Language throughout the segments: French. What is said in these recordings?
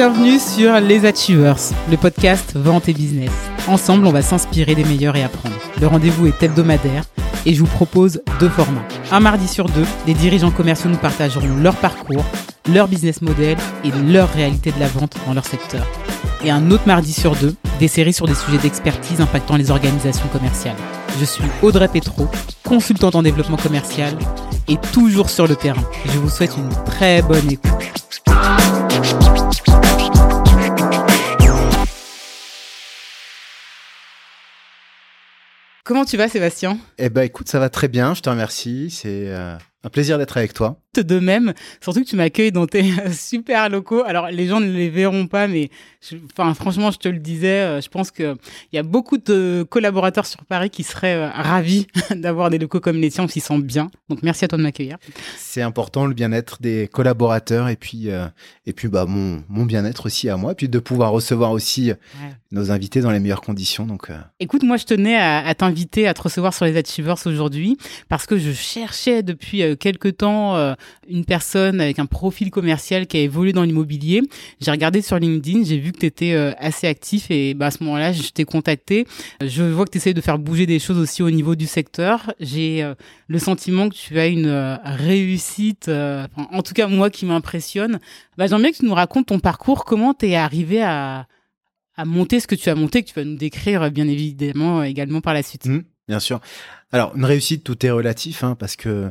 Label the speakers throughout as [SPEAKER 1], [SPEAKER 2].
[SPEAKER 1] Bienvenue sur Les Achievers, le podcast Vente et Business. Ensemble, on va s'inspirer des meilleurs et apprendre. Le rendez-vous est hebdomadaire et je vous propose deux formats. Un mardi sur deux, les dirigeants commerciaux nous partageront leur parcours, leur business model et leur réalité de la vente dans leur secteur. Et un autre mardi sur deux, des séries sur des sujets d'expertise impactant les organisations commerciales. Je suis Audrey Petro, consultante en développement commercial et toujours sur le terrain. Je vous souhaite une très bonne écoute. Comment tu vas Sébastien?
[SPEAKER 2] Eh ben écoute, ça va très bien, je te remercie. C'est euh, un plaisir d'être avec toi.
[SPEAKER 1] De même, surtout que tu m'accueilles dans tes super locaux. Alors, les gens ne les verront pas, mais enfin, franchement, je te le disais, euh, je pense qu'il y a beaucoup de collaborateurs sur Paris qui seraient euh, ravis d'avoir des locaux comme les tiens, s'y sentent bien. Donc, merci à toi de m'accueillir.
[SPEAKER 2] C'est important le bien-être des collaborateurs et puis, euh, et puis bah, mon, mon bien-être aussi à moi, et puis de pouvoir recevoir aussi nos invités dans les meilleures conditions. Donc,
[SPEAKER 1] Écoute, moi, je tenais à, à t'inviter à te recevoir sur les Achievers aujourd'hui parce que je cherchais depuis quelques temps euh, une personne avec un profil commercial qui a évolué dans l'immobilier. J'ai regardé sur LinkedIn, j'ai vu que tu étais euh, assez actif et bah, à ce moment-là, je t'ai contacté. Je vois que tu essayes de faire bouger des choses aussi au niveau du secteur. J'ai euh, le sentiment que tu as une réussite, en tout cas moi qui m'impressionne. Bah, J'aimerais que tu nous racontes ton parcours, comment tu es arrivé à, à monter ce que tu as monté, que tu vas nous décrire bien évidemment également par la suite.
[SPEAKER 2] Mmh, bien sûr. Alors, une réussite, tout est relatif, hein, parce que euh,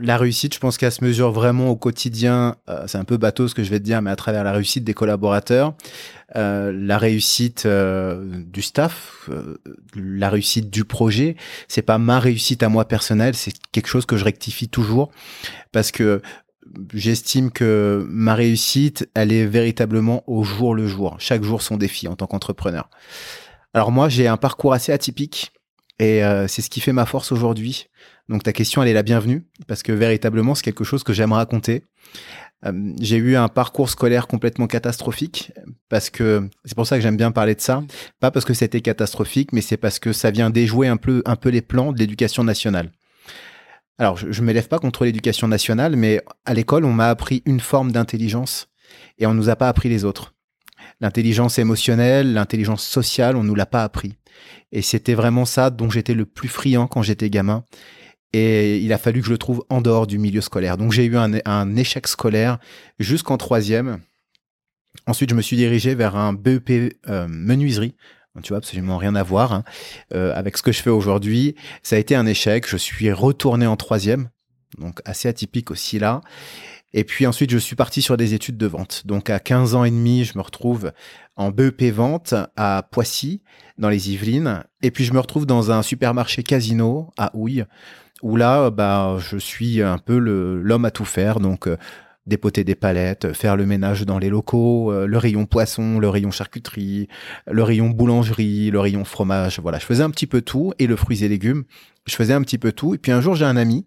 [SPEAKER 2] la réussite, je pense qu'elle se mesure vraiment au quotidien. Euh, c'est un peu bateau ce que je vais te dire, mais à travers la réussite des collaborateurs, euh, la réussite du staff, la réussite du projet. C'est pas ma réussite à moi personnelle, c'est quelque chose que je rectifie toujours, parce que j'estime que ma réussite, elle est véritablement au jour le jour. Chaque jour son défi en tant qu'entrepreneur. Alors moi, j'ai un parcours assez atypique. Et euh, c'est ce qui fait ma force aujourd'hui. Donc ta question, elle est la bienvenue, parce que véritablement, c'est quelque chose que j'aime raconter. Euh, j'ai eu un parcours scolaire complètement catastrophique, parce que c'est pour ça que j'aime bien parler de ça. Pas parce que c'était catastrophique, mais c'est parce que ça vient déjouer un peu, un peu les plans de l'éducation nationale. Alors, je, ne m'élève pas contre l'éducation nationale, mais à l'école, on m'a appris une forme d'intelligence et on nous a pas appris les autres. L'intelligence émotionnelle, l'intelligence sociale, on nous l'a pas appris. Et c'était vraiment ça dont j'étais le plus friand quand j'étais gamin. Et il a fallu que je le trouve en dehors du milieu scolaire. Donc j'ai eu un, échec scolaire jusqu'en troisième. Ensuite, je me suis dirigé vers un BEP euh, menuiserie. Tu vois, absolument rien à voir hein, euh, avec ce que je fais aujourd'hui. Ça a été un échec. Je suis retourné en troisième, donc assez atypique aussi là. Et puis ensuite, je suis parti sur des études de vente. Donc à 15 ans et demi, je me retrouve en BEP vente à Poissy, dans les Yvelines. Et puis je me retrouve dans un supermarché casino à Houille, où là, bah, je suis un peu l'homme à tout faire. Donc euh, dépoter des palettes, faire le ménage dans les locaux, euh, le rayon poisson, le rayon charcuterie, le rayon boulangerie, le rayon fromage. Voilà, je faisais un petit peu tout et le fruits et légumes. Je faisais un petit peu tout. Et puis un jour, j'ai un ami,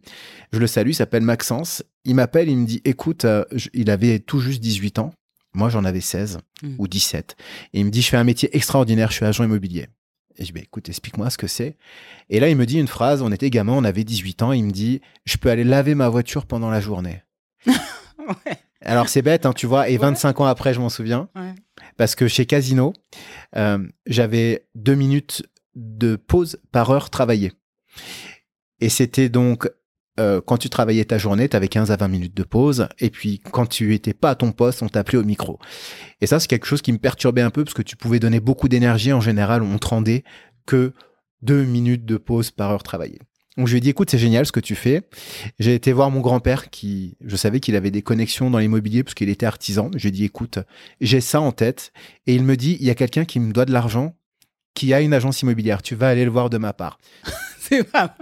[SPEAKER 2] je le salue, il s'appelle Maxence. Il m'appelle, il me dit, écoute, euh, il avait tout juste 18 ans. Moi, j'en avais 16 hmm. ou 17. Et il me dit, je fais un métier extraordinaire, je suis agent immobilier. Et je dis, bah, écoute, explique-moi ce que c'est. Et là, il me dit une phrase, on était gamin, on avait 18 ans, il me dit, je peux aller laver ma voiture pendant la journée. Alors c'est bête, hein, tu vois, et 25 ans après, je m'en souviens, parce que chez Casino, euh, j'avais deux minutes de pause par heure travaillée. Et c'était donc euh, quand tu travaillais ta journée, tu avais 15 à 20 minutes de pause. Et puis quand tu étais pas à ton poste, on t'appelait au micro. Et ça, c'est quelque chose qui me perturbait un peu parce que tu pouvais donner beaucoup d'énergie. En général, on te rendait que deux minutes de pause par heure travaillée. Donc je lui ai dit, écoute, c'est génial ce que tu fais. J'ai été voir mon grand-père qui, je savais qu'il avait des connexions dans l'immobilier parce qu'il était artisan. Je lui ai dit, écoute, j'ai ça en tête. Et il me dit, il y a quelqu'un qui me doit de l'argent, qui a une agence immobilière. Tu vas aller le voir de ma part.
[SPEAKER 1] C'est pas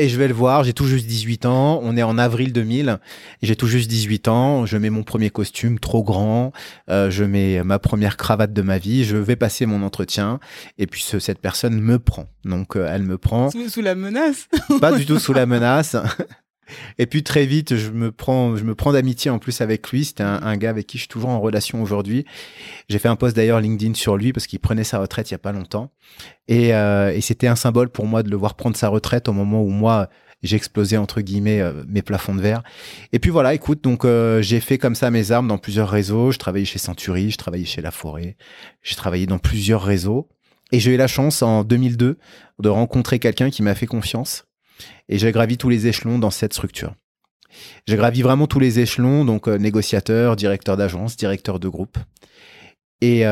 [SPEAKER 2] et je vais le voir, j'ai tout juste 18 ans, on est en avril 2000, j'ai tout juste 18 ans, je mets mon premier costume trop grand, euh, je mets ma première cravate de ma vie, je vais passer mon entretien, et puis cette personne me prend. Donc euh, elle me prend.
[SPEAKER 1] sous la menace
[SPEAKER 2] Pas du tout sous la menace. Et puis très vite, je me prends, je me prends d'amitié en plus avec lui. C'était un, gars avec qui je suis toujours en relation aujourd'hui. J'ai fait un post d'ailleurs LinkedIn sur lui parce qu'il prenait sa retraite il y a pas longtemps. Et, euh, c'était un symbole pour moi de le voir prendre sa retraite au moment où moi j'explosais entre guillemets mes plafonds de verre. Et puis voilà, écoute, donc j'ai fait comme ça mes armes dans plusieurs réseaux. Je travaillais chez Century, je travaillais chez La Forêt, j'ai travaillé dans plusieurs réseaux. Et j'ai eu la chance en 2002 de rencontrer quelqu'un qui m'a fait confiance. Et j'ai gravi tous les échelons dans cette structure. J'ai gravi vraiment tous les échelons, donc négociateur, directeur d'agence, directeur de groupe. Et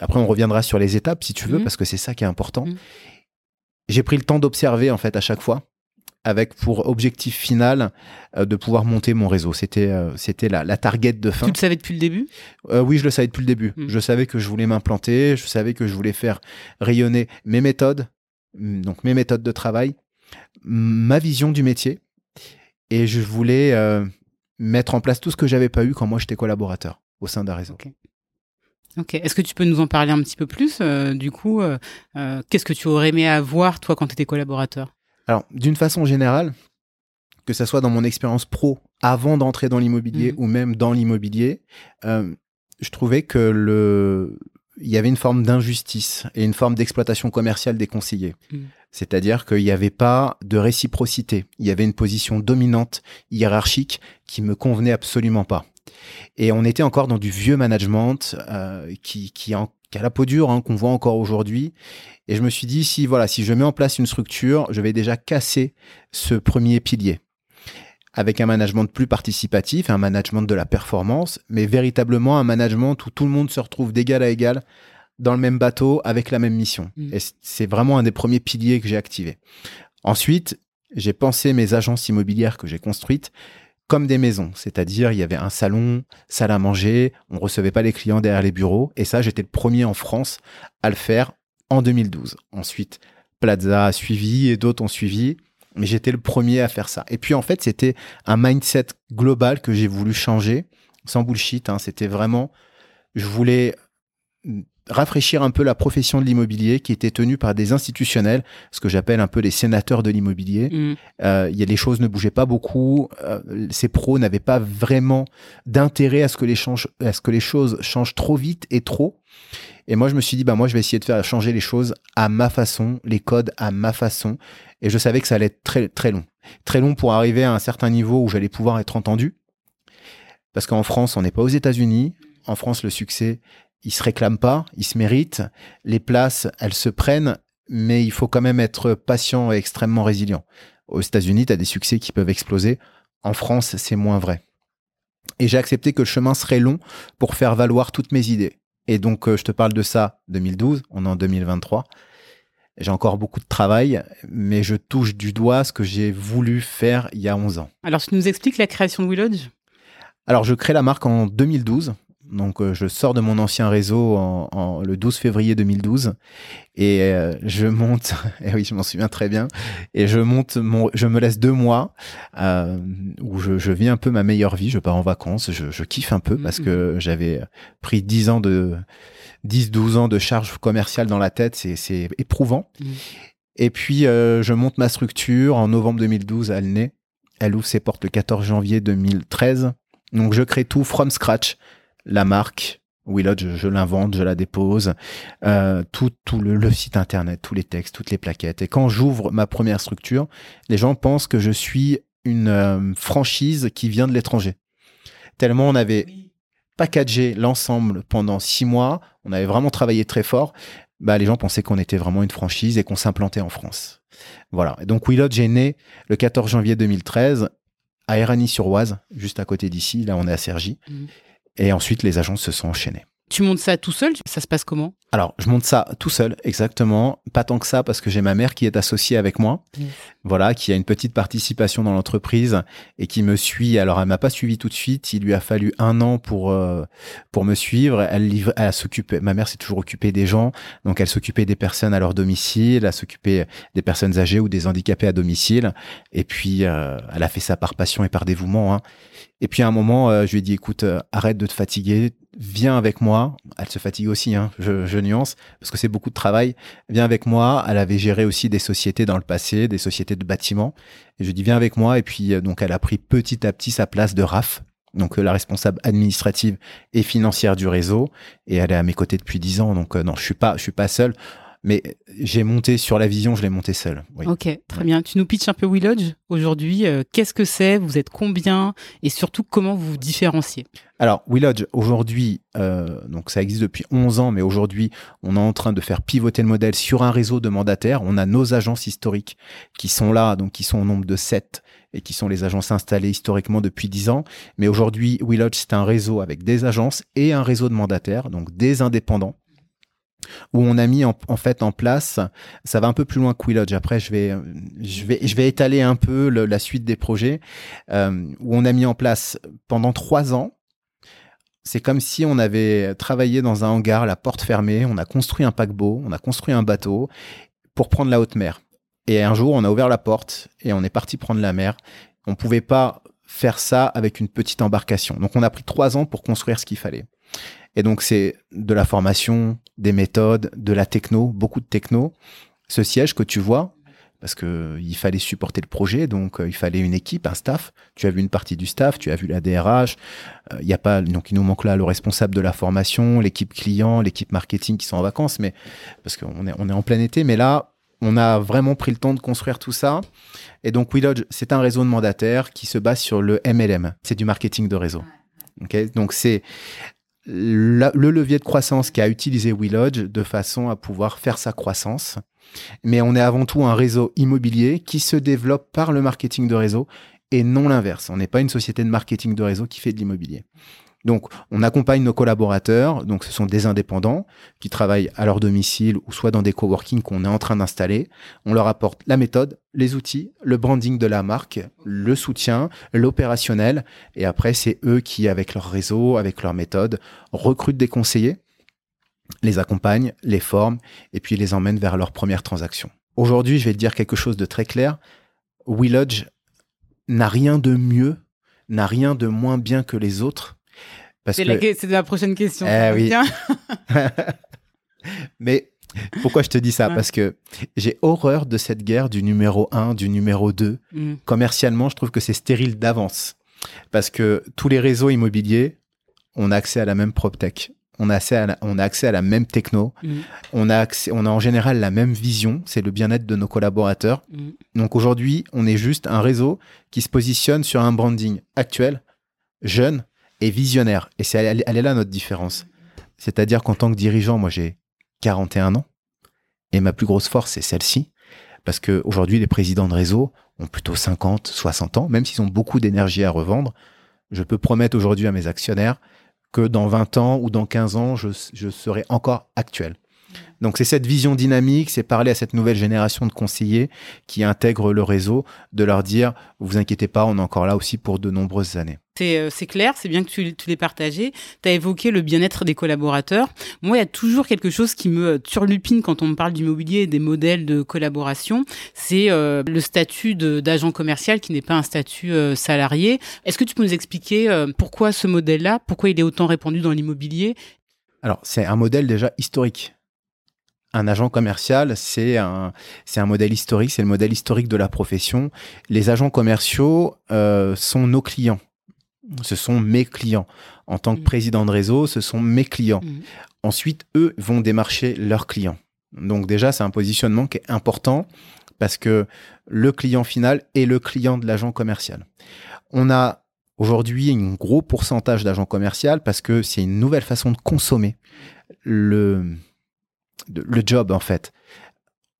[SPEAKER 2] après, on reviendra sur les étapes, si tu veux, mmh. parce que c'est ça qui est important. Mmh. J'ai pris le temps d'observer, en fait, à chaque fois, avec pour objectif final euh, de pouvoir monter mon réseau. C'était euh, c'était la, la, target de fin.
[SPEAKER 1] Tu le savais depuis le début?
[SPEAKER 2] Euh, Oui, je le savais depuis le début. Mmh. Je savais que je voulais m'implanter, je savais que je voulais faire rayonner mes méthodes, donc mes méthodes de travail, ma vision du métier, et je voulais mettre en place tout ce que j'avais pas eu quand moi j'étais collaborateur au sein d'un réseau.
[SPEAKER 1] Ok. Est-ce que tu peux nous en parler un petit peu plus euh, Du coup, euh, euh, qu'est-ce que tu aurais aimé avoir, toi, quand tu étais collaborateur?
[SPEAKER 2] Alors, d'une façon générale, que ce soit dans mon expérience pro avant d'entrer dans l'immobilier mmh. ou même dans l'immobilier, je trouvais que le il y avait une forme d'injustice et une forme d'exploitation commerciale des conseillers. Mmh. C'est-à-dire qu'il n'y avait pas de réciprocité. Il y avait une position dominante, hiérarchique, qui me convenait absolument pas. Et on était encore dans du vieux management euh, qui, qui, a la peau dure, hein, qu'on voit encore aujourd'hui. Et je me suis dit, si voilà, si je mets en place une structure, je vais déjà casser ce premier pilier avec un management plus participatif, un management de la performance, mais véritablement un management où tout le monde se retrouve d'égal à égal dans le même bateau avec la même mission. Mm. Et c'est vraiment un des premiers piliers que j'ai activé. Ensuite, j'ai pensé mes agences immobilières que j'ai construites comme des maisons, c'est-à-dire il y avait un salon, salle à manger, on recevait pas les clients derrière les bureaux, et ça j'étais le premier en France à le faire en 2012. Ensuite, Plaza a suivi et d'autres ont suivi, mais j'étais le premier à faire ça. Et puis en fait, c'était un mindset global que j'ai voulu changer, sans bullshit. Hein, c'était vraiment, je voulais rafraîchir un peu la profession de l'immobilier qui était tenue par des institutionnels, ce que j'appelle un peu les sénateurs de l'immobilier. Mm. Euh, les choses ne bougeaient pas beaucoup, euh, ces pros n'avaient pas vraiment d'intérêt à ce que les à ce que les choses changent trop vite et trop. Et moi, je me suis dit, bah je vais essayer de faire changer les choses à ma façon, les codes à ma façon. Et je savais que ça allait être très très long, très long pour arriver à un certain niveau où j'allais pouvoir être entendu. Parce qu'en France, on n'est pas aux États-Unis. En France, le succès, il se réclame pas, il se mérite. Les places, elles se prennent, mais il faut quand même être patient et extrêmement résilient. Aux États-Unis, tu as des succès qui peuvent exploser. En France, c'est moins vrai. Et j'ai accepté que le chemin serait long pour faire valoir toutes mes idées. Et donc, euh, je te parle de ça 2012, on est en 2023. J'ai encore beaucoup de travail, mais je touche du doigt ce que j'ai voulu faire il y a 11 ans.
[SPEAKER 1] Alors, tu nous expliques la création de Willodge?
[SPEAKER 2] Alors, je crée la marque en 2012. Donc, euh, je sors de mon ancien réseau en, le 12 février 2012 et euh, je monte. et oui, je m'en souviens très bien. Et je monte mon, je me laisse deux mois euh, où je, je, vis un peu ma meilleure vie. Je pars en vacances, je, je kiffe un peu mm, parce que mm. j'avais pris 10 ans de 10-12 ans de charge commerciale dans la tête. C'est éprouvant. Mm. Et puis, je monte ma structure en novembre 2012 à Alnay. Elle ouvre ses portes le 14 janvier 2013. Donc, je crée tout from scratch la marque. Willot, je, je l'invente, je la dépose, euh, tout, tout le, site internet, tous les textes, toutes les plaquettes. Et quand j'ouvre ma première structure, les gens pensent que je suis une euh, franchise qui vient de l'étranger. Tellement on avait packagé l'ensemble pendant six mois, on avait vraiment travaillé très fort. Bah, les gens pensaient qu'on était vraiment une franchise et qu'on s'implantait en France. Voilà. Et donc Willot, j'ai né le 14 janvier 2013 à Eranie-sur-Oise, juste à côté d'ici. Là, on est à Cergy. Mmh. Et ensuite, les agences se sont enchaînées.
[SPEAKER 1] Tu montes ça tout seul Ça se passe comment?
[SPEAKER 2] Alors, je monte ça tout seul, exactement. Pas tant que ça, parce que j'ai ma mère qui est associée avec moi. Voilà, qui a une petite participation dans l'entreprise et qui me suit. Alors, elle m'a pas suivi tout de suite. Il lui a fallu un an pour euh, pour me suivre. Elle, livre, elle s'occupait. Ma mère s'est toujours occupée des gens, donc elle s'occupait des personnes à leur domicile, elle s'occupait des personnes âgées ou des handicapés à domicile. Et puis, euh, elle a fait ça par passion et par dévouement. Hein. Et puis à un moment, euh, je lui ai dit, écoute, arrête de te fatiguer, viens avec moi. Elle se fatigue aussi, hein, je, je, nuance, parce que c'est beaucoup de travail. Viens avec moi. Elle avait géré aussi des sociétés dans le passé, des sociétés de bâtiments. Et je dit, viens avec moi. Et puis euh, donc elle a pris petit à petit sa place de RAF, donc la responsable administrative et financière du réseau. Et elle est à mes côtés depuis dix ans. Donc non, je suis pas, je suis pas seul. Mais j'ai monté sur la vision, je l'ai monté seul. Oui.
[SPEAKER 1] Ok, très bien. Tu nous pitches un peu Willodge aujourd'hui. Euh, Qu'est-ce que c'est Vous êtes combien Et surtout, comment vous vous différenciez?
[SPEAKER 2] Alors, Willodge, aujourd'hui, euh, donc ça existe depuis 11 ans, mais aujourd'hui, on est en train de faire pivoter le modèle sur un réseau de mandataires. On a nos agences historiques qui sont là, donc qui sont au nombre de 7 et qui sont les agences installées historiquement depuis 10 ans. Mais aujourd'hui, Willodge, c'est un réseau avec des agences et un réseau de mandataires, donc des indépendants où on a mis en, fait en place, ça va un peu plus loin que Willodge. Après, je vais, je vais, je vais étaler un peu la suite des projets euh, où on a mis en place pendant trois ans. C'est comme si on avait travaillé dans un hangar, la porte fermée, on a construit un paquebot, on a construit un bateau pour prendre la haute mer. Et un jour, on a ouvert la porte et on est parti prendre la mer. On pouvait pas faire ça avec une petite embarcation. Donc, on a pris trois ans pour construire ce qu'il fallait. Et donc, c'est de la formation, des méthodes, de la techno, beaucoup de techno. Ce siège que tu vois, parce que il fallait supporter le projet, donc euh, il fallait une équipe, un staff. Tu as vu une partie du staff, tu as vu la DRH. Il y a pas, donc il nous manque là le responsable de la formation, l'équipe client, l'équipe marketing qui sont en vacances, mais parce qu'on est on est en plein été. Mais là, on a vraiment pris le temps de construire tout ça. Et donc Willodge, c'est un réseau de mandataires qui se base sur le MLM. C'est du marketing de réseau. Okay donc c'est le levier de croissance qu'a utilisé Willodge de façon à pouvoir faire sa croissance. Mais on est avant tout un réseau immobilier qui se développe par le marketing de réseau et non l'inverse. On n'est pas une société de marketing de réseau qui fait de l'immobilier. Donc, on accompagne nos collaborateurs. Donc, ce sont des indépendants qui travaillent à leur domicile ou soit dans des coworking qu'on est en train d'installer. On leur apporte la méthode, les outils, le branding de la marque, le soutien, l'opérationnel. Et après, c'est eux qui, avec leur réseau, avec leur méthode, recrutent des conseillers, les accompagnent, les forment et puis les emmènent vers leur première transaction. Aujourd'hui, je vais te dire quelque chose de très clair. Willodge n'a rien de mieux, n'a rien de moins bien que les autres
[SPEAKER 1] c'est que... la, prochaine question.
[SPEAKER 2] Eh oui. Mais pourquoi je te dis ça? Parce que j'ai horreur de cette guerre du numéro 1, du numéro 2. Mm. Commercialement, je trouve que c'est stérile d'avance. Parce que tous les réseaux immobiliers, on a accès à la même PropTech. On a accès à la, on a accès à la même techno. Mm. On, a accès, on a en général la même vision. C'est le bien-être de nos collaborateurs. Mm. Donc aujourd'hui, on est juste un réseau qui se positionne sur un branding actuel, jeune, et visionnaire. Et c'est elle, est là notre différence. C'est-à-dire qu'en tant que dirigeant, moi j'ai 41 ans et ma plus grosse force c'est celle-ci parce que aujourd'hui les présidents de réseau ont plutôt 50, 60 ans, même s'ils ont beaucoup d'énergie à revendre. Je peux promettre aujourd'hui à mes actionnaires que dans 20 ans ou dans 15 ans, je serai encore actuel. Donc c'est cette vision dynamique, c'est parler à cette nouvelle génération de conseillers qui intègrent le réseau, de leur dire, vous inquiétez pas, on est encore là aussi pour de nombreuses années.
[SPEAKER 1] C'est euh, clair, c'est bien que tu, tu l'aies partagé. Tu as évoqué le bien-être des collaborateurs. Moi, il y a toujours quelque chose qui me turlupine quand on me parle d'immobilier et des modèles de collaboration. C'est euh, le statut d'agent commercial qui n'est pas un statut euh, salarié. Est-ce que tu peux nous expliquer pourquoi ce modèle-là, pourquoi il est autant répandu dans l'immobilier?
[SPEAKER 2] Alors, c'est un modèle déjà historique un agent commercial, c'est un, c'est un modèle historique, c'est le modèle historique de la profession. Les agents commerciaux euh, sont nos clients. Ce sont mes clients. En tant que mmh. président de réseau, ce sont mes clients. Mmh. Ensuite, eux vont démarcher leurs clients. Donc déjà, c'est un positionnement qui est important parce que le client final est le client de l'agent commercial. On a aujourd'hui un gros pourcentage d'agents commerciaux parce que c'est une nouvelle façon de consommer le, le job en fait.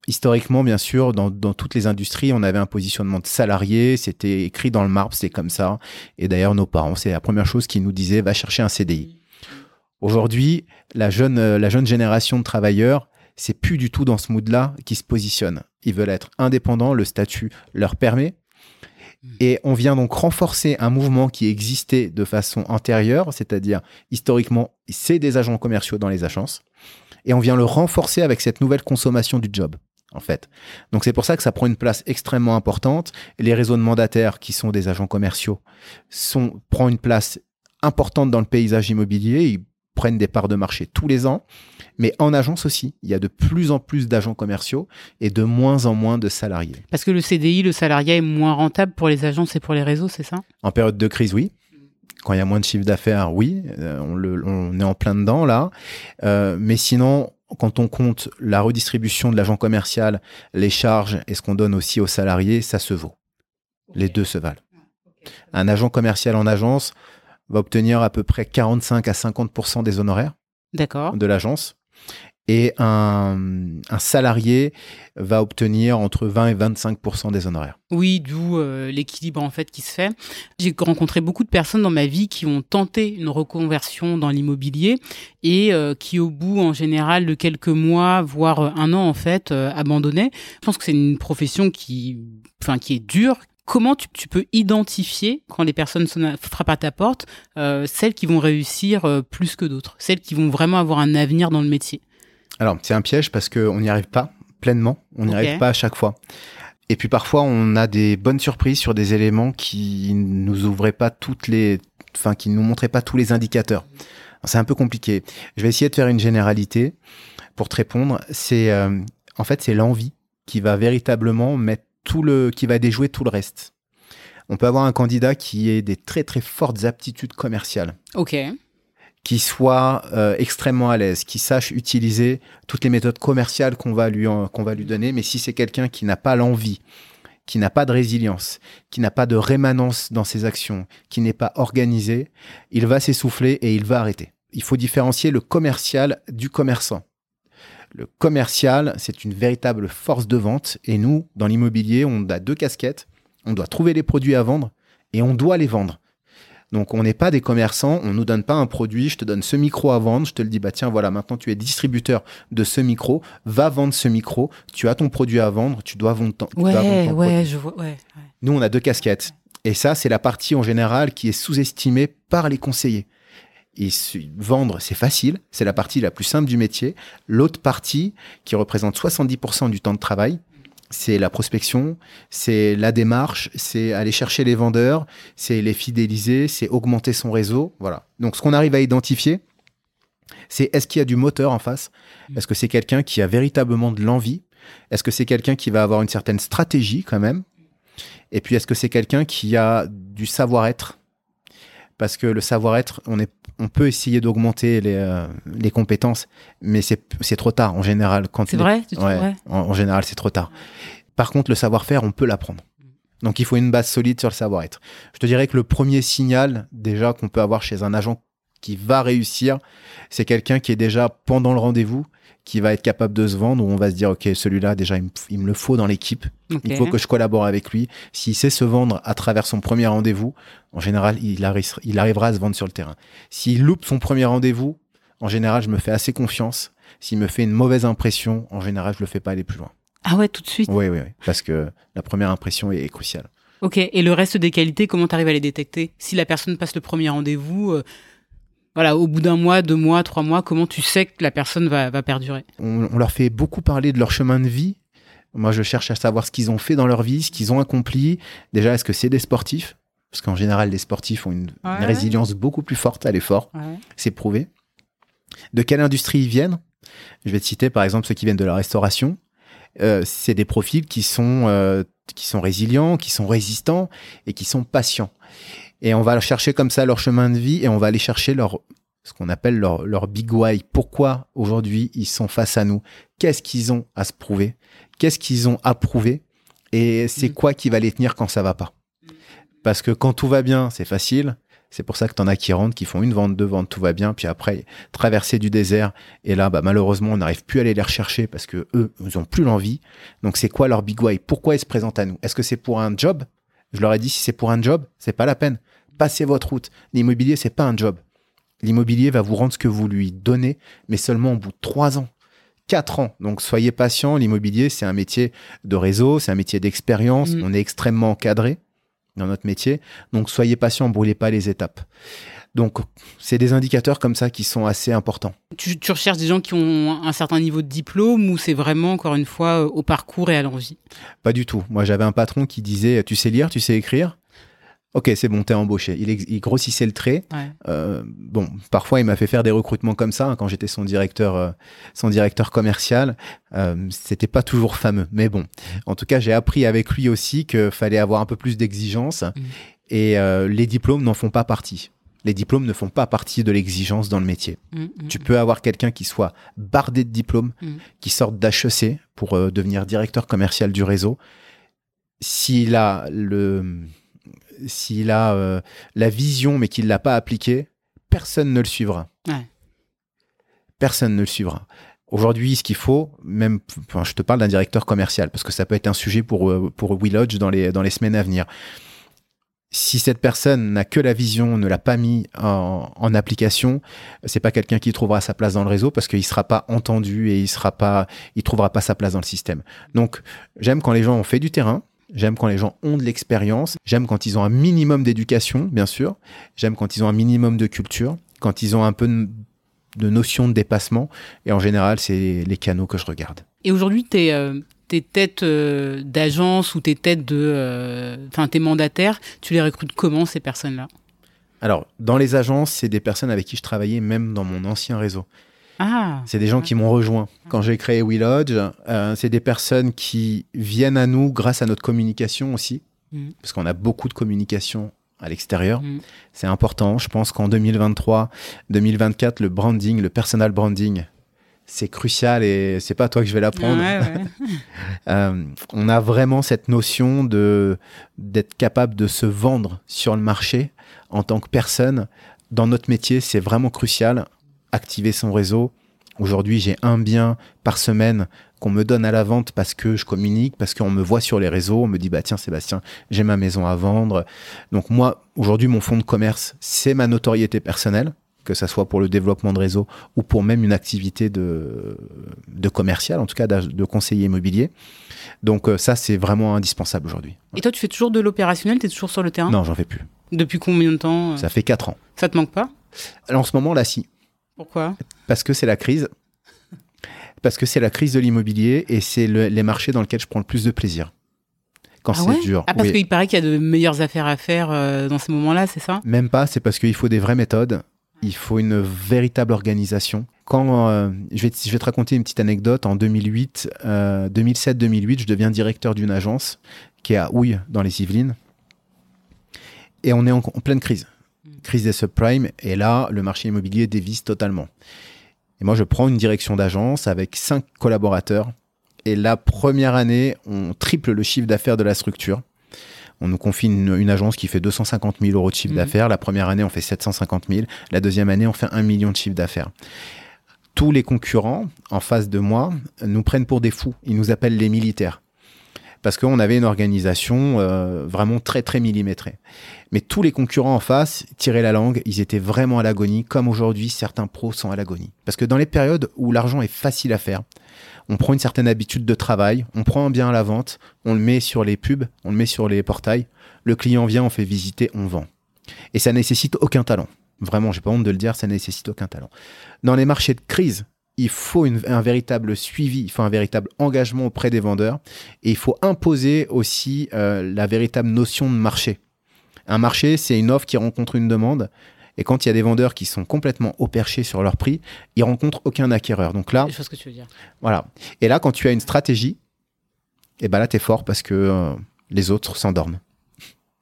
[SPEAKER 2] Historiquement, bien sûr, dans, toutes les industries, on avait un positionnement de salarié, c'était écrit dans le marbre, c'est comme ça. Et d'ailleurs, nos parents, c'est la première chose qu'ils nous disaient, va chercher un CDI. Aujourd'hui, la jeune, euh, la jeune génération de travailleurs, c'est plus du tout dans ce mood-là qui se positionne. Ils veulent être indépendants, le statut leur permet. Et on vient donc renforcer un mouvement qui existait de façon antérieure, c'est-à-dire historiquement, c'est des agents commerciaux dans les agences et on vient le renforcer avec cette nouvelle consommation du job. En fait. Donc c'est pour ça que ça prend une place extrêmement importante. Les réseaux de mandataires, qui sont des agents commerciaux, sont, prend une place importante dans le paysage immobilier. Prennent des parts de marché tous les ans. Mais en agence aussi, il y a de plus en plus d'agents commerciaux et de moins en moins de salariés.
[SPEAKER 1] Parce que le CDI, le salariat est moins rentable pour les agences et pour les réseaux, c'est ça?
[SPEAKER 2] En période de crise, oui. Quand il y a moins de chiffre d'affaires, oui, euh, on, le, on, est en plein dedans là. Euh, mais sinon, quand on compte la redistribution de l'agent commercial, les charges et ce qu'on donne aussi aux salariés, ça se vaut. Les deux se valent. Un agent commercial en agence va obtenir à peu près 45 à 50% des honoraires de l'agence. Et un, salarié va obtenir entre 20 et 25% des honoraires.
[SPEAKER 1] Oui, d'où euh, l'équilibre en fait qui se fait. J'ai rencontré beaucoup de personnes dans ma vie qui ont tenté une reconversion dans l'immobilier et euh, qui au bout en général de quelques mois, voire un an en fait, euh, abandonnaient. Je pense que c'est une profession qui, enfin, qui est dure, comment tu, peux identifier, quand les personnes frappent à ta porte, euh, celles qui vont réussir euh, plus que d'autres, celles qui vont vraiment avoir un avenir dans le métier?
[SPEAKER 2] Alors, c'est un piège parce qu'on n'y arrive pas pleinement, on n'y arrive pas à chaque fois. Et puis parfois, on a des bonnes surprises sur des éléments qui nous ouvraient pas toutes les, enfin, qui nous montraient pas tous les indicateurs. C'est un peu compliqué. Je vais essayer de faire une généralité pour te répondre. C'est, euh, en fait, c'est l'envie qui va véritablement mettre tout le, qui va déjouer tout le reste. On peut avoir un candidat qui ait des très très fortes aptitudes commerciales.
[SPEAKER 1] Ok.
[SPEAKER 2] Qui soit euh, extrêmement à l'aise, qui sache utiliser toutes les méthodes commerciales qu'on va lui qu'on va lui donner. Mais si c'est quelqu'un qui n'a pas l'envie, qui n'a pas de résilience, qui n'a pas de rémanence dans ses actions, qui n'est pas organisé, il va s'essouffler et il va arrêter. Il faut différencier le commercial du commerçant. Le commercial, c'est une véritable force de vente. Et nous, dans l'immobilier, on a deux casquettes. On doit trouver les produits à vendre et on doit les vendre. Donc on n'est pas des commerçants, on nous donne pas un produit, je te donne ce micro à vendre, je te le dis bah tiens voilà maintenant tu es distributeur de ce micro, va vendre ce micro, tu as ton produit à vendre, tu dois vendre ton,
[SPEAKER 1] ouais, ouais, je vois, ouais,
[SPEAKER 2] Nous on a deux casquettes. Et ça c'est la partie en général qui est sous-estimée par les conseillers et vendre, c'est facile, c'est la partie la plus simple du métier. L'autre partie, qui représente 70% du temps de travail, c'est la prospection, c'est la démarche, c'est aller chercher les vendeurs, c'est les fidéliser, c'est augmenter son réseau. Voilà. Donc, ce qu'on arrive à identifier, c'est est-ce qu'il y a du moteur en face? Est-ce que c'est quelqu'un qui a véritablement de l'envie? Est-ce que c'est quelqu'un qui va avoir une certaine stratégie quand même? Et puis, est-ce que c'est quelqu'un qui a du savoir-être? Parce que le savoir-être, on est on peut essayer d'augmenter les, euh, les, compétences, mais c'est trop tard en général.
[SPEAKER 1] C'est vrai,
[SPEAKER 2] ouais, en, général, c'est trop tard. Par contre, le savoir-faire, on peut l'apprendre. Donc, il faut une base solide sur le savoir-être. Je te dirais que le premier signal, déjà, qu'on peut avoir chez un agent qui va réussir, c'est quelqu'un qui est déjà pendant le rendez-vous, qui va être capable de se vendre, où on va se dire, OK, celui-là, déjà, il me, le faut dans l'équipe. Il faut que je collabore avec lui. S'il sait se vendre à travers son premier rendez-vous, en général, il, il arrivera à se vendre sur le terrain. S'il loupe son premier rendez-vous, en général, je me fais assez confiance. S'il me fait une mauvaise impression, en général, je le fais pas aller plus loin.
[SPEAKER 1] Ah ouais, tout de suite?
[SPEAKER 2] Oui, oui, oui. Parce que la première impression est, cruciale.
[SPEAKER 1] Ok, et le reste des qualités, comment tu arrives à les détecter? Si la personne passe le premier rendez-vous, euh, voilà, au bout d'un mois, deux mois, trois mois, comment tu sais que la personne va, perdurer?
[SPEAKER 2] On, leur fait beaucoup parler de leur chemin de vie. Moi, je cherche à savoir ce qu'ils ont fait dans leur vie, ce qu'ils ont accompli. Déjà, est-ce que c'est des sportifs? Parce qu'en général, les sportifs ont une, résilience beaucoup plus forte à l'effort. C'est prouvé. De quelle industrie ils viennent? Je vais te citer par exemple ceux qui viennent de la restauration. Euh, c'est des profils qui sont, euh, qui sont résilients, qui sont résistants et qui sont patients. Et on va chercher comme ça leur chemin de vie et on va aller chercher leur, ce qu'on appelle leur, leur big why. Pourquoi aujourd'hui ils sont face à nous? Qu'est-ce qu'ils ont à se prouver? Qu'est-ce qu'ils ont à prouver? Et c'est mm. quoi qui va les tenir quand ça va pas? Parce que quand tout va bien, c'est facile. C'est pour ça que tu en as qui rentrent, qui font une vente, deux ventes, tout va bien. Puis après, traverser du désert. Et là, bah, malheureusement, on n'arrive plus à aller les rechercher parce que eux, ils ont plus l'envie. Donc, c'est quoi leur big why? Pourquoi ils se présentent à nous? Est-ce que c'est pour un job? Je leur ai dit, si c'est pour un job, c'est pas la peine passez votre route. L'immobilier, c'est pas un job. L'immobilier va vous rendre ce que vous lui donnez, mais seulement au bout de trois ans. Quatre ans. Donc soyez patient. L'immobilier, c'est un métier de réseau, c'est un métier d'expérience. Mm. On est extrêmement encadré dans notre métier. Donc soyez patient, brûlez pas les étapes. Donc c'est des indicateurs comme ça qui sont assez importants.
[SPEAKER 1] Tu, tu, recherches des gens qui ont un certain niveau de diplôme ou c'est vraiment encore une fois au parcours et à l'envie?
[SPEAKER 2] Pas du tout. Moi j'avais un patron qui disait tu sais lire, tu sais écrire? Ok, c'est bon, t'es embauché. Il, grossissait le trait. Euh, bon, parfois il m'a fait faire des recrutements comme ça hein, quand j'étais son directeur, euh, son directeur commercial. Euh, C'était pas toujours fameux, mais bon. En tout cas, j'ai appris avec lui aussi qu'il fallait avoir un peu plus d'exigence mm. et euh, les diplômes n'en font pas partie. Les diplômes ne font pas partie de l'exigence dans le métier.
[SPEAKER 1] Mm, mm,
[SPEAKER 2] Tu peux avoir quelqu'un qui soit bardé de diplômes, qui sorte d'HEC pour devenir directeur commercial du réseau. S'il a, le, s'il a euh, la vision mais qu'il ne l'a pas appliquée, personne ne le suivra.
[SPEAKER 1] Ouais.
[SPEAKER 2] Personne ne le suivra. Aujourd'hui, ce qu'il faut, même, enfin, je te parle d'un directeur commercial, parce que ça peut être un sujet pour, euh, pour WeLodge dans les, dans les semaines à venir. Si cette personne n'a que la vision, ne l'a pas mis en, en application, c'est pas quelqu'un qui trouvera sa place dans le réseau parce qu'il sera pas entendu et il sera pas, il trouvera pas sa place dans le système. Donc, j'aime quand les gens ont fait du terrain. J'aime quand les gens ont de l'expérience. J'aime quand ils ont un minimum d'éducation, bien sûr. J'aime quand ils ont un minimum de culture, quand ils ont un peu de- de notion de dépassement. Et en général, c'est les canaux que je regarde.
[SPEAKER 1] Et aujourd'hui, tes, euh, tes têtes euh, d'agence ou tes têtes de. euh, Enfin, tes mandataires, tu les recrutes comment, ces personnes-là?
[SPEAKER 2] Alors, dans les agences, c'est des personnes avec qui je travaillais même dans mon ancien réseau.
[SPEAKER 1] Ah
[SPEAKER 2] C'est des gens qui m'ont rejoint. Quand j'ai créé WeLodge, euh, c'est des personnes qui viennent à nous grâce à notre communication aussi,
[SPEAKER 1] Mhm.
[SPEAKER 2] parce qu'on a beaucoup de communication à l'extérieur.
[SPEAKER 1] Mhm.
[SPEAKER 2] C'est important. Je pense qu'en 2023, 2024, le branding, le personal branding, c'est crucial et c'est pas toi que je vais l'apprendre.
[SPEAKER 1] Ouais, ouais.
[SPEAKER 2] Euh, on a vraiment cette notion de d'être capable de se vendre sur le marché en tant que personne. Dans notre métier, c'est vraiment crucial. Activer son réseau. Aujourd'hui, j'ai un bien par semaine qu'on me donne à la vente parce que je communique, parce qu'on me voit sur les réseaux. On me dit, bah tiens, Sébastien, j'ai ma maison à vendre. Donc moi, aujourd'hui, mon fonds de commerce, c'est ma notoriété personnelle, que ça soit pour le développement de réseau ou pour même une activité de, de commercial, en tout cas de conseiller immobilier. Donc euh, ça, c'est vraiment indispensable aujourd'hui.
[SPEAKER 1] Et toi, tu fais toujours de l'opérationnel, tu es toujours sur le terrain?
[SPEAKER 2] Non, j'en fais plus.
[SPEAKER 1] Depuis combien de temps euh,
[SPEAKER 2] Ça fait 4 ans.
[SPEAKER 1] Ça te manque pas?
[SPEAKER 2] Alors, en ce moment, là, si.
[SPEAKER 1] Pourquoi?
[SPEAKER 2] Parce que c'est la crise. Parce que c'est la crise de l'immobilier et c'est le- les marchés dans lesquels je prends le plus de plaisir. Quand
[SPEAKER 1] Ah
[SPEAKER 2] c'est
[SPEAKER 1] ouais?
[SPEAKER 2] dur.
[SPEAKER 1] Ah, parce
[SPEAKER 2] oui.
[SPEAKER 1] qu'il paraît qu'il y a de meilleures affaires à faire euh, dans ces moments-là, c'est ça?
[SPEAKER 2] Même pas, c'est parce qu'il faut des vraies méthodes. Il faut une véritable organisation. Quand euh, je, vais te, je vais te raconter une petite anecdote, en 2008, euh, 2007-2008, je deviens directeur d'une agence qui est à Houille, dans les Yvelines. Et on est en, en pleine crise. Crise des subprimes. Et là, le marché immobilier dévisse totalement. Et moi, je prends une direction d'agence avec cinq collaborateurs. Et la première année, on triple le chiffre d'affaires de la structure. On nous confie une, une agence qui fait 250 000 euros de chiffre
[SPEAKER 1] Mhm.
[SPEAKER 2] d'affaires. La première année, on fait 750 000. La deuxième année, on fait 1 million de chiffre d'affaires. Tous les concurrents en face de moi nous prennent pour des fous. Ils nous appellent les militaires. Parce qu'on avait une organisation euh, vraiment très, très millimétrée. Mais tous les concurrents en face tiraient la langue. Ils étaient vraiment à l'agonie, comme aujourd'hui, certains pros sont à l'agonie. Parce que dans les périodes où l'argent est facile à faire, on prend une certaine habitude de travail, on prend un bien à la vente, on le met sur les pubs, on le met sur les portails, le client vient, on fait visiter, on vend. Et ça nécessite aucun talent. Vraiment, j'ai pas honte de le dire, ça nécessite aucun talent. Dans les marchés de crise, il faut une- un véritable suivi, il faut un véritable engagement auprès des vendeurs et il faut imposer aussi euh, la véritable notion de marché. Un marché, c'est une offre qui rencontre une demande. Et quand il y a des vendeurs qui sont complètement au perché sur leur prix, ils rencontrent aucun acquéreur. Donc là,
[SPEAKER 1] Je vois ce que tu veux dire.
[SPEAKER 2] voilà. Et là, quand tu as une stratégie, et ben là, t'es fort parce que euh, les autres s'endorment.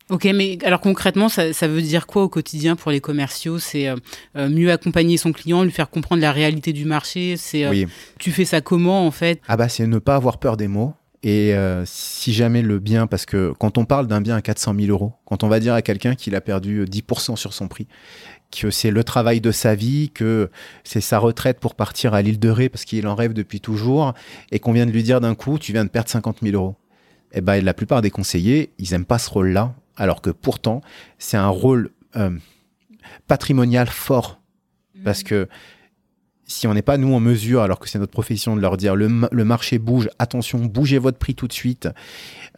[SPEAKER 1] Ok, mais alors concrètement, ça, ça veut dire quoi au quotidien pour les commerciaux? C'est euh, euh, mieux accompagner son client, lui faire comprendre la réalité du marché? C'est euh,
[SPEAKER 2] Oui.
[SPEAKER 1] tu fais ça comment en fait?
[SPEAKER 2] Ah bah, c'est ne pas avoir peur des mots. Et euh, si jamais le bien, parce que quand on parle d'un bien à 400 000 euros, quand on va dire à quelqu'un qu'il a perdu 10% sur son prix, que c'est le travail de sa vie, que c'est sa retraite pour partir à l'île de Ré parce qu'il en rêve depuis toujours, et qu'on vient de lui dire d'un coup, tu viens de perdre 50 000 euros. Eh ben, la plupart des conseillers, ils aiment pas ce rôle-là, alors que pourtant, c'est un rôle euh, patrimonial fort. Parce que si on n'est pas nous en mesure, alors que c'est notre profession, de leur dire le, ma- le marché bouge, attention, bougez votre prix tout de suite,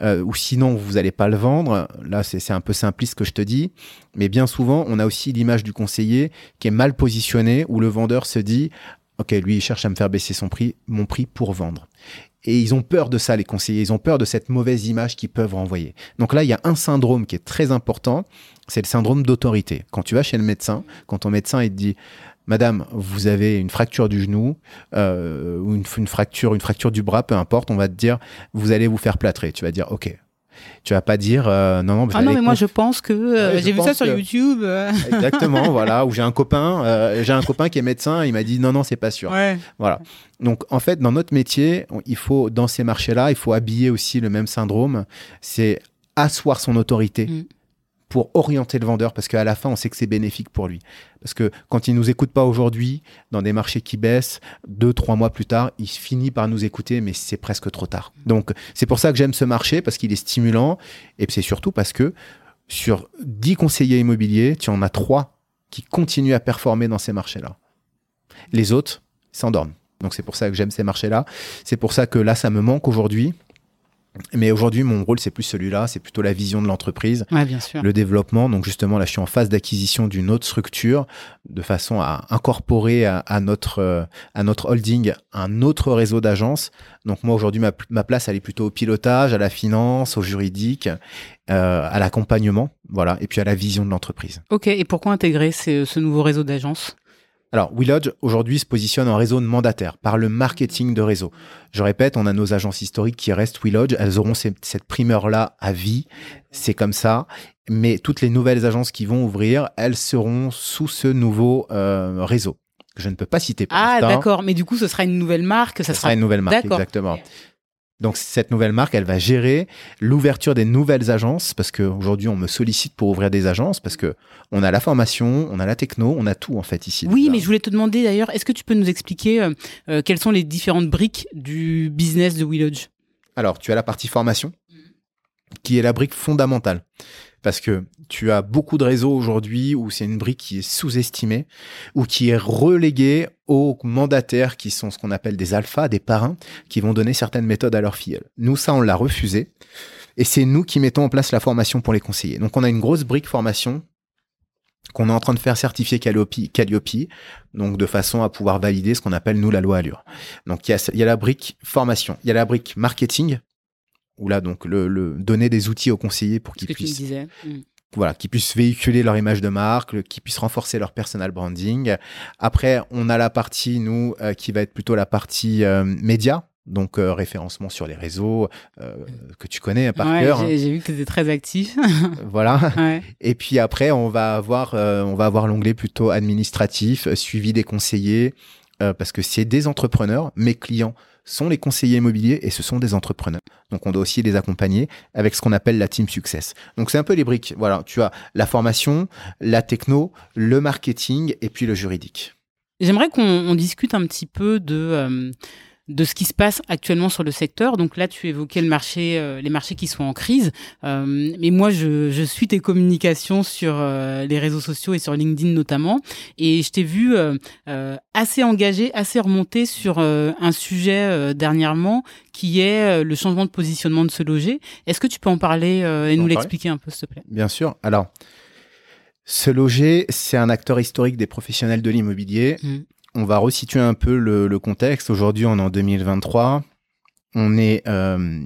[SPEAKER 2] euh, ou sinon vous n'allez pas le vendre. Là, c'est c'est un peu simpliste ce que je te dis, mais bien souvent, on a aussi l'image du conseiller qui est mal positionné, où le vendeur se dit, ok, lui il cherche à me faire baisser son prix, mon prix pour vendre. Et ils ont peur de ça, les conseillers. Ils ont peur de cette mauvaise image qu'ils peuvent renvoyer. Donc là, il y a un syndrome qui est très important. C'est le syndrome d'autorité. Quand tu vas chez le médecin, quand ton médecin il te dit, Madame, vous avez une fracture du genou euh, ou une, une fracture, une fracture du bras, peu importe, on va te dire, vous allez vous faire plâtrer. Tu vas dire, ok. Tu vas pas dire euh, non, non.
[SPEAKER 1] Ah non, mais moi je pense que euh,
[SPEAKER 2] Ouais,
[SPEAKER 1] j'ai vu ça sur
[SPEAKER 2] que-
[SPEAKER 1] YouTube.
[SPEAKER 2] Exactement, voilà. Ou j'ai un copain, euh, j'ai un copain qui est médecin, il m'a dit non, non, c'est pas sûr.
[SPEAKER 1] Ouais.
[SPEAKER 2] Voilà. Donc, en fait, dans notre métier, on- il faut, dans ces marchés-là, il faut habiller aussi le même syndrome. C'est asseoir son autorité
[SPEAKER 1] Mm.
[SPEAKER 2] Pour orienter le vendeur, parce qu'à la fin, on sait que c'est bénéfique pour lui. Parce que quand il nous écoute pas aujourd'hui, dans des marchés qui baissent, deux, trois mois plus tard, il finit par nous écouter, mais c'est presque trop tard. Donc, c'est pour ça que j'aime ce marché, parce qu'il est stimulant, et c'est surtout parce que sur 10 conseillers immobiliers, tu en as trois qui continuent à performer dans ces marchés-là. Les autres s'endorment. Donc c'est pour ça que j'aime ces marchés-là. C'est pour ça que là, ça me manque aujourd'hui. Mais aujourd'hui, mon rôle, c'est plus celui-là. C'est plutôt la vision de l'entreprise,
[SPEAKER 1] Ouais,
[SPEAKER 2] le développement. Donc justement, là, je suis en phase d'acquisition d'une autre structure de façon à incorporer à, à notre, euh, à notre holding un autre réseau d'agences. Donc moi, aujourd'hui, ma, ma place, elle est plutôt au pilotage, à la finance, au juridique, euh, à l'accompagnement, voilà, et puis à la vision de l'entreprise.
[SPEAKER 1] Ok, et pourquoi intégrer ce, ce nouveau réseau d'agences?
[SPEAKER 2] Alors, WeLodge, aujourd'hui, se positionne en réseau de mandataires par le marketing de réseau. Je répète, on a nos agences historiques qui restent WeLodge. Elles auront ces- cette primeur-là à vie. C'est comme ça. Mais toutes les nouvelles agences qui vont ouvrir, elles seront sous ce nouveau euh, réseau. que Je ne peux pas citer pour
[SPEAKER 1] Ah, d'accord, mais du coup, ce sera une nouvelle marque. Ça,
[SPEAKER 2] Ça sera une nouvelle marque, exactement. Donc cette nouvelle marque, elle va gérer l'ouverture des nouvelles agences parce qu'aujourd'hui on me sollicite pour ouvrir des agences parce que on a la formation, on a la techno, on a tout en fait ici.
[SPEAKER 1] Oui, mais je voulais te demander d'ailleurs, est-ce que tu peux nous expliquer euh, euh, quelles sont les différentes briques du business de WeLodge
[SPEAKER 2] Alors, tu as la partie formation, qui est la brique fondamentale. Parce que tu as beaucoup de réseaux aujourd'hui où c'est une brique qui est sous-estimée ou qui est reléguée aux mandataires qui sont ce qu'on appelle des alphas, des parrains, qui vont donner certaines méthodes à leurs filles. Nous, ça, on l'a refusé. Et c'est nous qui mettons en place la formation pour les conseillers. Donc, on a une grosse brique formation qu'on est en train de faire certifier Calliope, donc de façon à pouvoir valider ce qu'on appelle, nous, la loi Allure. Donc, il y il y a la brique formation, il y a la brique marketing, où là, donc, le, le donner des outils aux conseillers pour qu'ils puissent,
[SPEAKER 1] disais. Mm.
[SPEAKER 2] voilà, qu'ils puissent véhiculer leur image de marque, qu'ils puissent renforcer leur personal branding. Après, on a la partie, nous, euh, qui va être plutôt la partie euh, média, donc euh, référencement sur les réseaux, euh, que tu connais par
[SPEAKER 1] Ouais,
[SPEAKER 2] cœur.
[SPEAKER 1] j'ai vu que tu étais très actif.
[SPEAKER 2] Voilà.
[SPEAKER 1] ouais.
[SPEAKER 2] Et puis après, on va avoir, euh, on va avoir l'onglet plutôt administratif, suivi des conseillers, parce que c'est des entrepreneurs. Mes clients sont les conseillers immobiliers et ce sont des entrepreneurs. Donc on doit aussi les accompagner avec ce qu'on appelle la team success. Donc c'est un peu les briques. Voilà, tu as la formation, la techno, le marketing et puis le juridique.
[SPEAKER 1] J'aimerais qu'on on discute un petit peu de, euh, de ce qui se passe actuellement sur le secteur. Donc là, tu évoquais le marché, euh, les marchés qui sont en crise. Euh, mais moi, je, je suis tes communications sur euh, les réseaux sociaux et sur LinkedIn notamment. Et je t'ai vu euh, euh, assez engagé, assez remonté sur euh, un sujet euh, dernièrement qui est le changement de positionnement de se loger. Est-ce que tu peux en parler euh, et nous l'expliquer un peu, s'il te plaît?
[SPEAKER 2] Bien sûr. Alors, se loger, c'est un acteur historique des professionnels de l'immobilier.
[SPEAKER 1] Mm.
[SPEAKER 2] On va resituer un peu le, contexte. Aujourd'hui, on est en 2023. On, est, euh,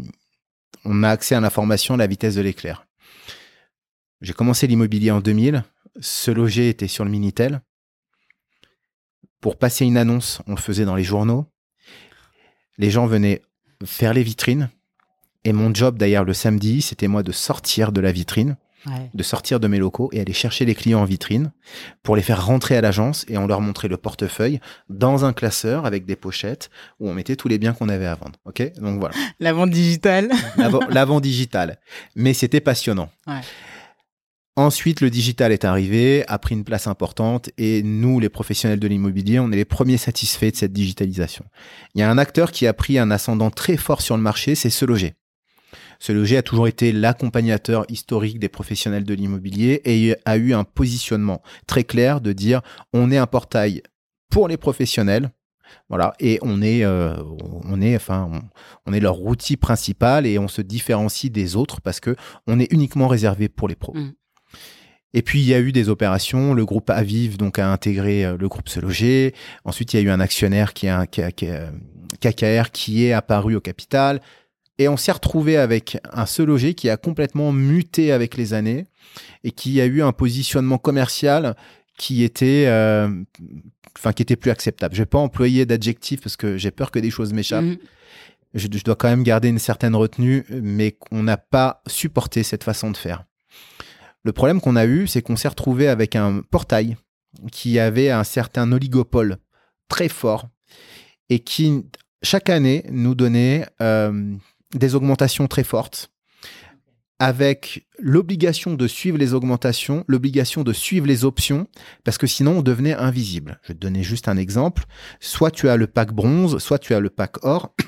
[SPEAKER 2] on a accès à l'information à la vitesse de l'éclair. J'ai commencé l'immobilier en 2000. Se loger était sur le Minitel. Pour passer une annonce, on le faisait dans les journaux. Les gens venaient faire les vitrines. Et mon job, d'ailleurs, le samedi, c'était moi de sortir de la vitrine
[SPEAKER 1] Ouais.
[SPEAKER 2] de sortir de mes locaux et aller chercher les clients en vitrine pour les faire rentrer à l'agence et on leur montrait le portefeuille dans un classeur avec des pochettes où on mettait tous les biens qu'on avait à vendre. Ok, donc voilà,
[SPEAKER 1] La vente digitale.
[SPEAKER 2] L'avant- l'avant digital. Mais c'était passionnant.
[SPEAKER 1] Ouais.
[SPEAKER 2] Ensuite, le digital est arrivé, a pris une place importante et nous, les professionnels de l'immobilier, on est les premiers satisfaits de cette digitalisation. Il y a un acteur qui a pris un ascendant très fort sur le marché, c'est Se Loger. Se Loger a toujours été l'accompagnateur historique des professionnels de l'immobilier et a eu un positionnement très clair de dire on est un portail pour les professionnels. Voilà, et on est, euh, on est, enfin, on, on est leur outil principal et on se différencie des autres parce que on est uniquement réservé pour les pros.
[SPEAKER 1] Mm.
[SPEAKER 2] Et puis il y a eu des opérations. Le groupe Aviv donc a intégré euh, le groupe Se Loger. Ensuite il y a eu un actionnaire qui est un qui a- qui a- KKR qui est apparu au capital. Et on s'est retrouvé avec un Se Loger qui a complètement muté avec les années et qui a eu un positionnement commercial qui était, euh, enfin, qui était plus acceptable. Je vais pas employer d'adjectif parce que j'ai peur que des choses m'échappent.
[SPEAKER 1] Mhm.
[SPEAKER 2] je, je dois quand même garder une certaine retenue, mais qu'on n'a pas supporté cette façon de faire. Le problème qu'on a eu, c'est qu'on s'est retrouvé avec un portail qui avait un certain oligopole très fort et qui, chaque année, nous donnait euh, des augmentations très fortes avec l'obligation de suivre les augmentations, l'obligation de suivre les options, parce que sinon on devenait invisible. Je vais te donner juste un exemple. Soit tu as le pack bronze, soit tu as le pack or.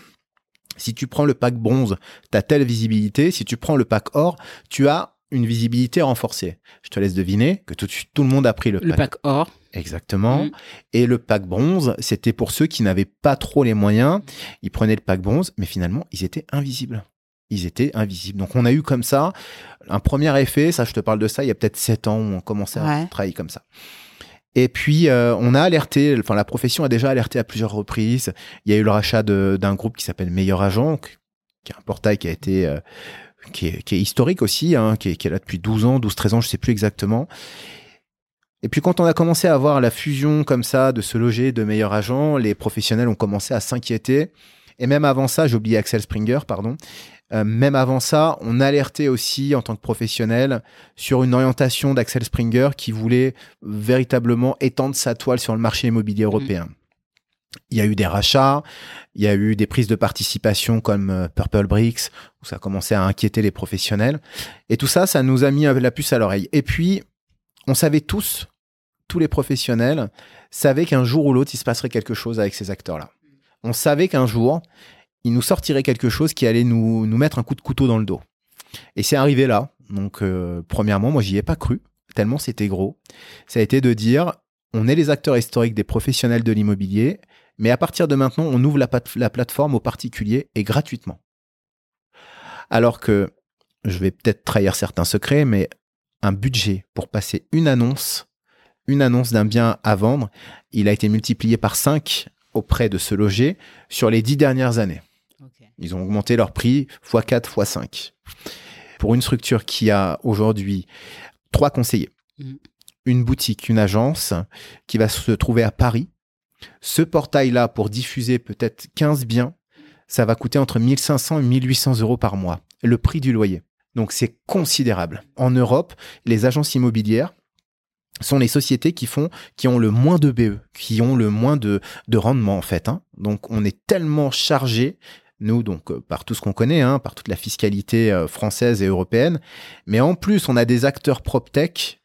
[SPEAKER 2] Si tu prends le pack bronze, tu as telle visibilité. Si tu prends le pack or, tu as une visibilité renforcée. Je te laisse deviner que tout de suite, tout le monde a pris le,
[SPEAKER 1] Le pack or.
[SPEAKER 2] Exactement.
[SPEAKER 1] Mm.
[SPEAKER 2] Et le pack bronze, c'était pour ceux qui n'avaient pas trop les moyens. Ils prenaient le pack bronze, mais finalement, ils étaient invisibles. Ils étaient invisibles. Donc, on a eu comme ça un premier effet. Ça, je te parle de ça il y a peut-être sept ans où on commençait à travailler comme ça. Et puis, euh, on a alerté, enfin, la profession a déjà alerté à plusieurs reprises. Il y a eu le rachat d'un groupe qui s'appelle Meilleur Agent, qui est un portail qui a été, euh, qui, est, qui est historique aussi, hein, qui, est, qui est là depuis 12 ans, 12-13 ans, je sais plus exactement. Et puis quand on a commencé à voir la fusion comme ça de se loger de meilleurs agents, les professionnels ont commencé à s'inquiéter. Et même avant ça, j'ai oublié Axel Springer, pardon. Euh, même avant ça, on alertait aussi en tant que professionnel sur une orientation d'Axel Springer qui voulait véritablement étendre sa toile sur le marché immobilier européen. Il y a eu des rachats, il y a eu des prises de participation comme euh, Purple Bricks, où ça a commencé à inquiéter les professionnels. Et tout ça, ça nous a mis la puce à l'oreille. Et puis, on savait tous, tous les professionnels, savaient qu'un jour ou l'autre, il se passerait quelque chose avec ces acteurs-là. On savait qu'un jour, il nous sortirait quelque chose qui allait nous, mettre un coup de couteau dans le dos. Et c'est arrivé là. Donc, euh, premièrement, moi, j'y ai pas cru, tellement c'était gros. Ça a été de dire, on est les acteurs historiques des professionnels de l'immobilier, mais à partir de maintenant, on ouvre la plateforme aux particuliers et gratuitement. Alors que, je vais peut-être trahir certains secrets, mais un budget pour passer une annonce, une annonce d'un bien à vendre, il a été multiplié par 5 auprès de ce loger sur les 10 dernières années. Ils ont augmenté leur prix x4, x5. Pour une structure qui a aujourd'hui trois conseillers,
[SPEAKER 1] Mm.
[SPEAKER 2] une boutique, une agence qui va se trouver à Paris. Ce portail-là, pour diffuser peut-être 15 biens, ça va coûter entre 1500 et 1800 euros par mois, le prix du loyer. Donc c'est considérable. En Europe, les agences immobilières sont les sociétés qui font, qui ont le moins de BE, qui ont le moins de, de rendement en fait. hein. Donc on est tellement chargé nous, donc, euh, par tout ce qu'on connaît, hein, par toute la fiscalité euh, française et européenne. Mais en plus, on a des acteurs PropTech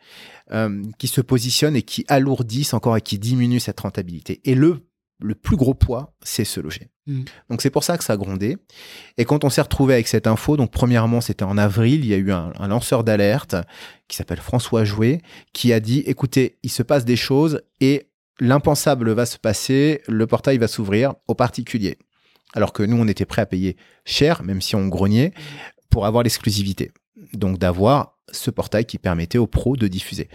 [SPEAKER 2] euh, qui se positionnent et qui alourdissent encore et qui diminuent cette rentabilité. Et le, le plus gros poids, c'est ce loger.
[SPEAKER 1] Mm.
[SPEAKER 2] Donc, c'est pour ça que ça a grondé. Et quand on s'est retrouvé avec cette info, donc, premièrement, c'était en avril, il y a eu un, un lanceur d'alerte qui s'appelle François Jouet, qui a dit, écoutez, il se passe des choses et l'impensable va se passer, le portail va s'ouvrir aux particuliers. Alors que nous, on était prêt à payer cher, même si on grognait, pour avoir l'exclusivité. Donc d'avoir ce portail qui permettait aux pros de diffuser.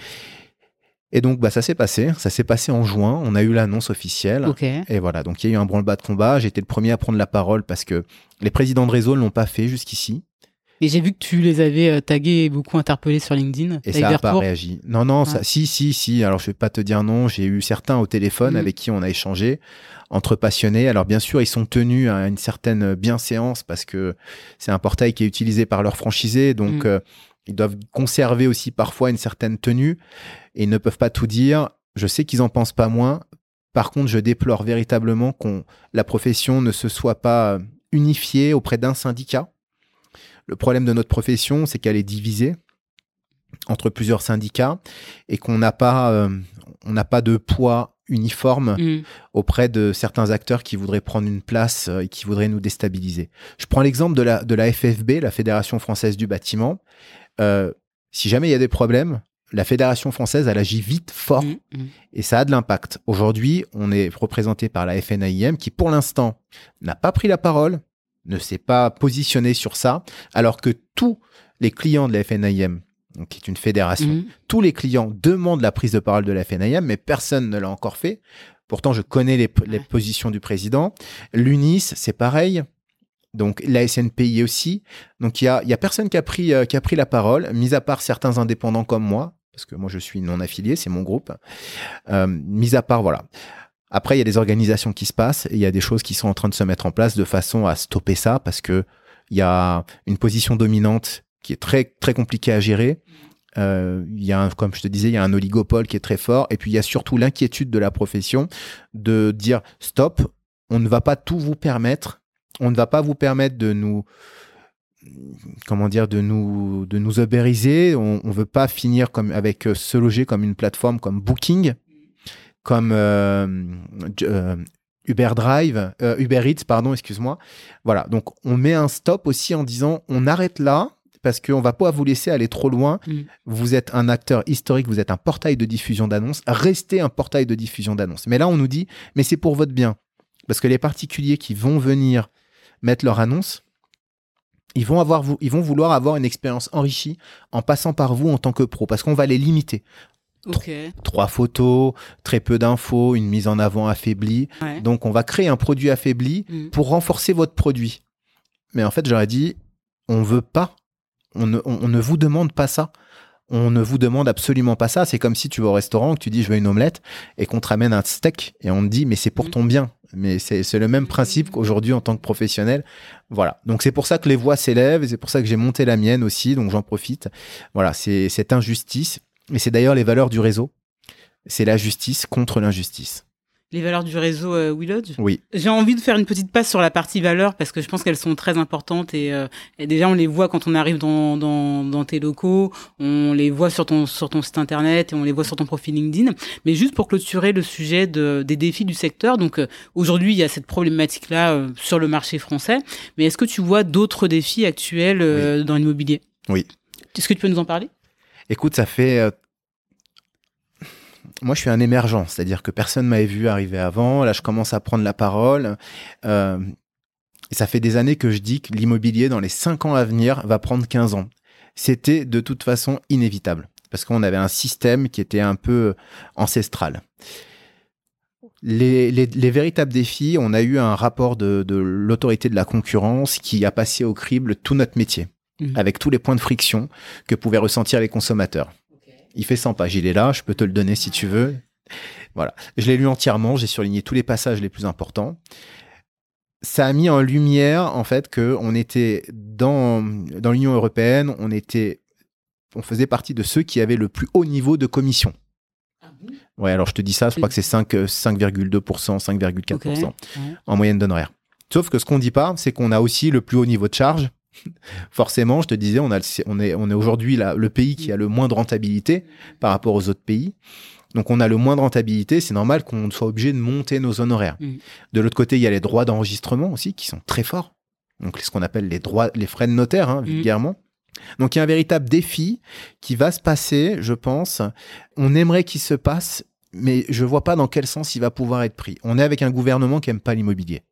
[SPEAKER 2] Et donc bah, ça s'est passé, ça s'est passé en juin, on a eu l'annonce officielle. Et voilà, donc il y a eu un branle-bas de combat, j'ai été le premier à prendre la parole parce que les présidents de réseau ne l'ont pas fait jusqu'ici.
[SPEAKER 1] Et j'ai vu que tu les avais euh, tagués et beaucoup interpellés sur LinkedIn.
[SPEAKER 2] Et ça n'a pas réagi. Non, non, ça, si, si, si. Alors, je vais pas te dire non. J'ai eu certains au téléphone
[SPEAKER 1] Mhm.
[SPEAKER 2] avec qui on a échangé entre passionnés. Alors, bien sûr, ils sont tenus à une certaine bienséance parce que c'est un portail qui est utilisé par leurs franchisés. Donc,
[SPEAKER 1] Mhm.
[SPEAKER 2] euh, ils doivent conserver aussi parfois une certaine tenue et ne peuvent pas tout dire. Je sais qu'ils en pensent pas moins. Par contre, je déplore véritablement qu'on la profession ne se soit pas euh, unifiée auprès d'un syndicat. Le problème de notre profession, c'est qu'elle est divisée entre plusieurs syndicats et qu'on n'a pas, euh, on n'a pas de poids uniforme
[SPEAKER 1] Mm.
[SPEAKER 2] auprès de certains acteurs qui voudraient prendre une place euh, et qui voudraient nous déstabiliser. Je prends l'exemple de la, de la FFB, la Fédération française du bâtiment. Euh, si jamais il y a des problèmes, la Fédération française, elle agit vite, fort,
[SPEAKER 1] Mm, mm.
[SPEAKER 2] et ça a de l'impact. Aujourd'hui, on est représenté par la FNAIM qui, pour l'instant, n'a pas pris la parole, ne s'est pas positionné sur ça, alors que tous les clients de la FNAIM, donc qui est une fédération,
[SPEAKER 1] Mm.
[SPEAKER 2] tous les clients demandent la prise de parole de la FNAIM, mais personne ne l'a encore fait. Pourtant, je connais les, les
[SPEAKER 1] Ouais.
[SPEAKER 2] positions du président. L'UNIS, c'est pareil. Donc la SNPI aussi. Donc il y a, y a personne qui a, pris, euh, qui a pris la parole, mis à part certains indépendants comme moi, parce que moi je suis non affilié, c'est mon groupe. Euh, mis à part, voilà. Après, il y a des organisations qui se passent il y a des choses qui sont en train de se mettre en place de façon à stopper ça parce que il y a une position dominante qui est très très compliquée à gérer. Euh, il y a, un, comme je te disais, il y a un oligopole qui est très fort. Et puis il y a surtout l'inquiétude de la profession de dire stop, on ne va pas tout vous permettre. On ne va pas vous permettre de nous comment dire de nous de nous uberiser on, on veut pas finir comme avec euh, se loger comme une plateforme comme Booking comme euh, euh, Uber Drive Uber Eats pardon excuse-moi voilà donc on met un stop aussi en disant on arrête là parce qu'on va pas vous laisser aller trop loin.
[SPEAKER 1] Mm.
[SPEAKER 2] Vous êtes un acteur historique, vous êtes un portail de diffusion d'annonces. Restez un portail de diffusion d'annonces. Mais là, on nous dit, mais c'est pour votre bien. Parce que les particuliers qui vont venir mettre leur annonce, ils vont, avoir, ils vont vouloir avoir une expérience enrichie en passant par vous en tant que pro, parce qu'on va les limiter. Trois photos, très peu d'infos, une mise en avant affaiblie.
[SPEAKER 1] Ouais.
[SPEAKER 2] Donc, on va créer un produit affaibli
[SPEAKER 1] Mm.
[SPEAKER 2] pour renforcer votre produit. Mais en fait, j'aurais dit, on veut pas, on ne, on- on ne vous demande pas ça. On ne vous demande absolument pas ça. C'est comme si tu vas au restaurant, que tu dis je veux une omelette et qu'on te ramène un steak et on te dit mais c'est pour
[SPEAKER 1] Mhm.
[SPEAKER 2] ton bien. Mais c'est c'est le même principe qu'aujourd'hui en tant que professionnel. Voilà. Donc c'est pour ça que les voix s'élèvent et c'est pour ça que j'ai monté la mienne aussi. Donc j'en profite. Voilà, c'est cette injustice. Et c'est d'ailleurs les valeurs du réseau. C'est la justice contre l'injustice.
[SPEAKER 1] Les valeurs du réseau euh,
[SPEAKER 2] Oui.
[SPEAKER 1] J'ai envie de faire une petite passe sur la partie valeurs parce que je pense qu'elles sont très importantes et, euh, et déjà on les voit quand on arrive dans, dans, dans tes locaux, on les voit sur ton, sur ton site internet et on les voit sur ton profil LinkedIn. Mais juste pour clôturer le sujet de, des défis du secteur, donc euh, aujourd'hui il y a cette problématique-là euh, sur le marché français, mais est-ce que tu vois d'autres défis actuels euh, dans l'immobilier?
[SPEAKER 2] Oui.
[SPEAKER 1] Est-ce que tu peux nous en parler?
[SPEAKER 2] Écoute, ça fait. Moi, je suis un émergent, c'est-à-dire que personne m'avait vu arriver avant. Là, je commence à prendre la parole. Euh, et ça fait des années que je dis que l'immobilier, dans les 5 ans à venir, va prendre 15 ans. C'était de toute façon inévitable, parce qu'on avait un système qui était un peu ancestral. Les, les- les véritables défis, on a eu un rapport de, de l'autorité de la concurrence qui a passé au crible tout notre métier,
[SPEAKER 1] Mhm.
[SPEAKER 2] avec tous les points de friction que pouvaient ressentir les consommateurs. Il fait 100 pages, il est là, je peux te le donner si tu veux. Voilà. Je l'ai lu entièrement, j'ai surligné tous les passages les plus importants. Ça a mis en lumière, en fait, que on était dans, dans l'Union européenne, on était, on faisait partie de ceux qui avaient le plus haut niveau de commission. Ouais, alors je te dis ça, je crois que c'est 5, euh, 5,2%, 5,4%
[SPEAKER 1] Ok. Ouais.
[SPEAKER 2] en moyenne d'honoraires. Sauf que ce qu'on dit pas, c'est qu'on a aussi le plus haut niveau de charge. Forcément, je te disais, on, a le- on est, on est aujourd'hui le pays qui a le moins de rentabilité par rapport aux autres pays. Donc on a le moins de rentabilité, c'est normal qu'on soit obligé de monter nos honoraires.
[SPEAKER 1] Mm.
[SPEAKER 2] De l'autre côté, il y a les droits d'enregistrement aussi qui sont très forts. Donc ce qu'on appelle les droits, les frais de notaire, hein, vulgairement. Donc il y a un véritable défi qui va se passer, je pense. On aimerait qu'il se passe, mais je vois pas dans quel sens il va pouvoir être pris. On est avec un gouvernement qui aime pas l'immobilier.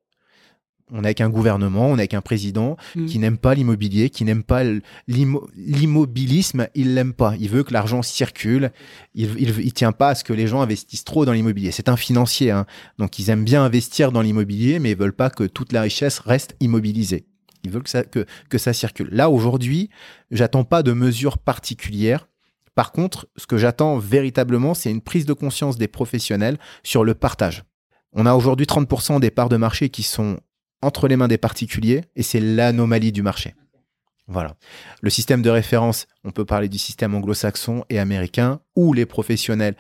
[SPEAKER 2] On est avec un gouvernement, on est avec un président
[SPEAKER 1] Mm.
[SPEAKER 2] qui n'aime pas l'immobilier, qui n'aime pas l'immo- l'immobilisme, il l'aime pas. Il veut que l'argent circule. Il, il, il tient pas à ce que les gens investissent trop dans l'immobilier. C'est un financier, hein. donc ils aiment bien investir dans l'immobilier, mais ils veulent pas que toute la richesse reste immobilisée. Ils veulent que ça, que, que ça circule. Là aujourd'hui, j'attends pas de mesures particulières. Par contre, ce que j'attends véritablement, c'est une prise de conscience des professionnels sur le partage. On a aujourd'hui 30% des parts de marché qui sont entre les mains des particuliers et c'est l'anomalie du marché. Voilà. Le système de référence, on peut parler du système anglo-saxon et américain où les professionnels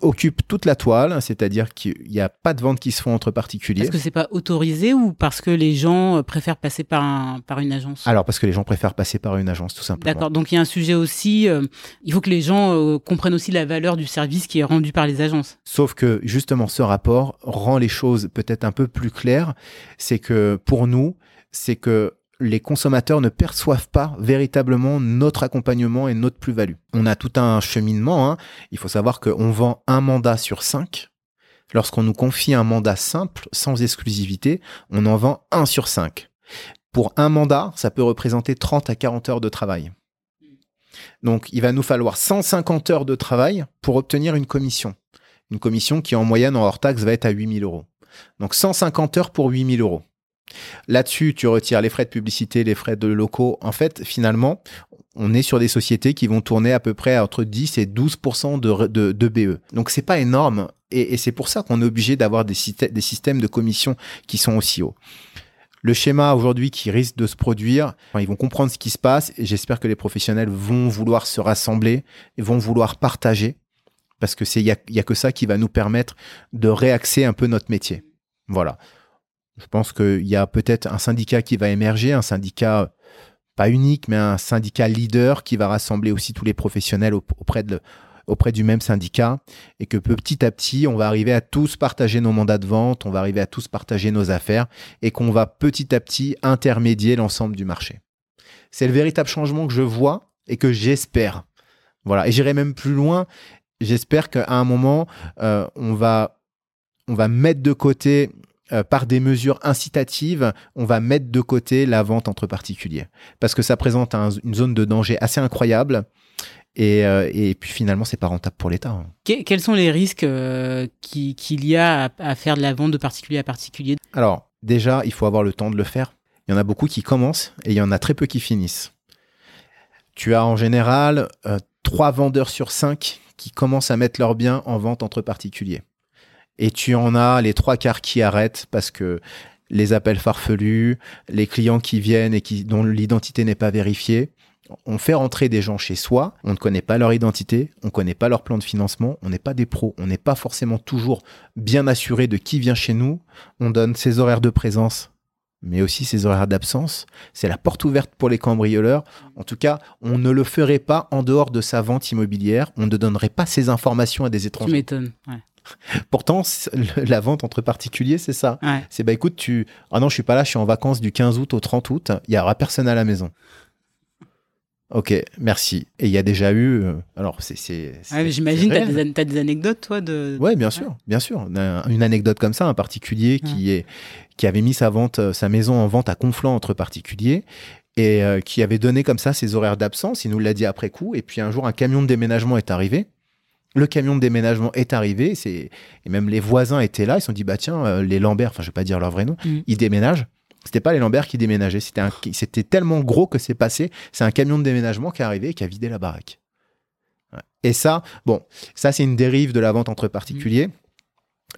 [SPEAKER 2] occupent toute la toile, c'est-à-dire qu'il n'y a pas de vente qui se font entre particuliers.
[SPEAKER 1] Est-ce que c'est pas autorisé ou parce que les gens euh, préfèrent passer par, un, par une agence?
[SPEAKER 2] Alors parce que les gens préfèrent passer par une agence tout simplement.
[SPEAKER 1] D'accord. Donc il y a un sujet aussi. euh, il faut que les gens euh, comprennent aussi la valeur du service qui est rendu par les agences.
[SPEAKER 2] Sauf que justement ce rapport rend les choses peut-être un peu plus claires. C'est que pour nous, c'est que les consommateurs ne perçoivent pas véritablement notre accompagnement et notre plus-value. On a tout un cheminement. hein. Il faut savoir qu'on vend un mandat sur cinq. Lorsqu'on nous confie un mandat simple, sans exclusivité, on en vend un sur cinq. Pour un mandat, ça peut représenter 30 à 40 heures de travail. Donc, il va nous falloir 150 heures de travail pour obtenir une commission. Une commission qui, en moyenne, en hors taxe, va être à 8000 euros. Donc, 150 heures pour 8000 euros. Là-dessus, tu retires les frais de publicité, les frais de locaux. En fait, finalement, on est sur des sociétés qui vont tourner à peu près entre 10 et 12 de, de, BE. Donc c'est pas énorme et, c'est pour ça qu'on est obligé d'avoir des, systèmes de commission qui sont aussi hauts. Le schéma aujourd'hui qui risque de se produire, ils vont comprendre ce qui se passe et j'espère que les professionnels vont vouloir se rassembler et vont vouloir partager parce que c'est il y a que ça qui va nous permettre de réaxer un peu notre métier. Voilà. Je pense qu'il y a peut-être un syndicat qui va émerger, un syndicat pas unique, mais un syndicat leader qui va rassembler aussi tous les professionnels auprès, de, auprès du même syndicat et que petit à petit, on va arriver à tous partager nos mandats de vente, on va arriver à tous partager nos affaires et qu'on va petit à petit intermédier l'ensemble du marché. C'est le véritable changement que je vois et que j'espère. Voilà. Et j'irai même plus loin. J'espère qu'à un moment, euh, on, va, on va mettre de côté euh, par des mesures incitatives, on va mettre de côté la vente entre particuliers. Parce que ça présente une zone de danger assez incroyable. Et, euh, puis finalement, c'est pas rentable pour l'État. Hein.
[SPEAKER 1] quels sont les risques euh, qu'il y a à, faire de la vente de particulier à particulier
[SPEAKER 2] Alors, déjà, il faut avoir le temps de le faire. Il y en a beaucoup qui commencent et il y en a très peu qui finissent. Tu as en général trois vendeurs sur cinq qui commencent à mettre leurs biens en vente entre particuliers et tu en as les trois quarts qui arrêtent parce que les appels farfelus, les clients qui viennent et qui, dont l'identité n'est pas vérifiée. On fait rentrer des gens chez soi, on ne connaît pas leur identité, on ne connaît pas leur plan de financement, on n'est pas des pros, on n'est pas forcément toujours bien assuré de qui vient chez nous. On donne ses horaires de présence, mais aussi ses horaires d'absence. C'est la porte ouverte pour les cambrioleurs. En tout cas, on ne le ferait pas en dehors de sa vente immobilière. On ne donnerait pas ces informations à des étrangers. Tu
[SPEAKER 1] m'étonnes.
[SPEAKER 2] Pourtant, la vente entre particuliers, c'est ça. C'est bah écoute, tu. Ah non, je suis pas là, je suis en vacances du 15 août au 30 août, il y aura personne à la maison. Ok, merci. Et il y a déjà eu. Euh, alors, c'est.
[SPEAKER 1] J'imagine, tu as, des anecdotes, toi de...
[SPEAKER 2] Ouais, bien sûr, bien sûr. Une anecdote comme ça, un particulier qui, est, qui avait mis sa, vente, euh, sa maison en vente à Conflans entre particuliers et euh, qui avait donné comme ça ses horaires d'absence. Il nous l'a dit après coup. Et puis un jour, un camion de déménagement est arrivé le camion de déménagement est arrivé, c'est et même les voisins étaient là. Ils se sont dit bah tiens, euh, les Lambert, enfin je vais pas dire leur vrai nom, mm. ils déménagent. C'était pas les Lambert qui déménageaient, c'était c'était tellement gros que c'est passé. C'est un camion de déménagement qui est arrivé et qui a vidé la baraque. Et ça, bon, ça c'est une dérive de la vente entre particuliers. Mm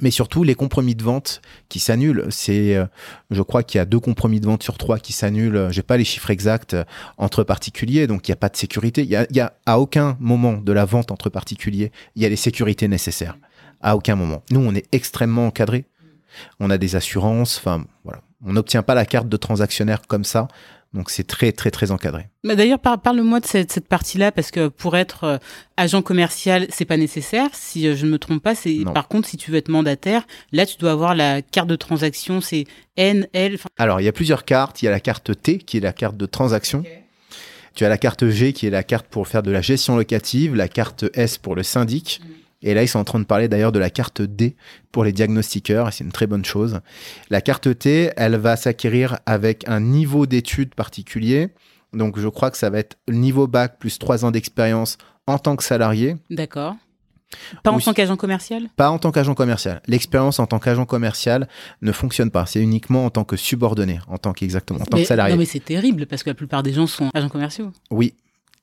[SPEAKER 2] mais surtout les compromis de vente qui s'annulent. C'est, euh, je crois qu'il y a deux compromis de vente sur trois qui s'annulent. J'ai pas les chiffres exacts euh, entre particuliers, donc il n'y a pas de sécurité. Il y a, y a, à aucun moment de la vente entre particuliers, il y a les sécurités nécessaires. À aucun moment. Nous, on est extrêmement encadré. On a des assurances. Enfin, voilà. On n'obtient pas la carte de transactionnaire comme ça. Donc c'est très très très encadré.
[SPEAKER 1] Mais d'ailleurs, parle-moi de cette, cette partie-là parce que pour être euh, agent commercial, c'est pas nécessaire. Si euh, je ne me trompe pas, c'est par contre si tu veux être mandataire, là tu dois avoir la carte de transaction, c'est N, L.
[SPEAKER 2] Alors il y a plusieurs cartes. Il y a la carte T qui est la carte de transaction. Tu as la carte G qui est la carte pour faire de la gestion locative, la carte S pour le syndic. Mm. Et là, ils sont en train de parler d'ailleurs de la carte D pour les diagnostiqueurs, et c'est une très bonne chose. La carte T, elle va s'acquérir avec un niveau d'études particulier. Donc, je crois que ça va être niveau bac plus trois ans d'expérience en tant que salarié.
[SPEAKER 1] D'accord. Pas en tant qu'agent commercial?
[SPEAKER 2] Pas en tant qu'agent commercial. L'expérience en tant qu'agent commercial ne fonctionne pas. C'est uniquement en tant que subordonné, en tant qu'exactement, en tant que salarié.
[SPEAKER 1] Non, mais c'est terrible parce que la plupart des gens sont agents commerciaux.
[SPEAKER 2] Oui,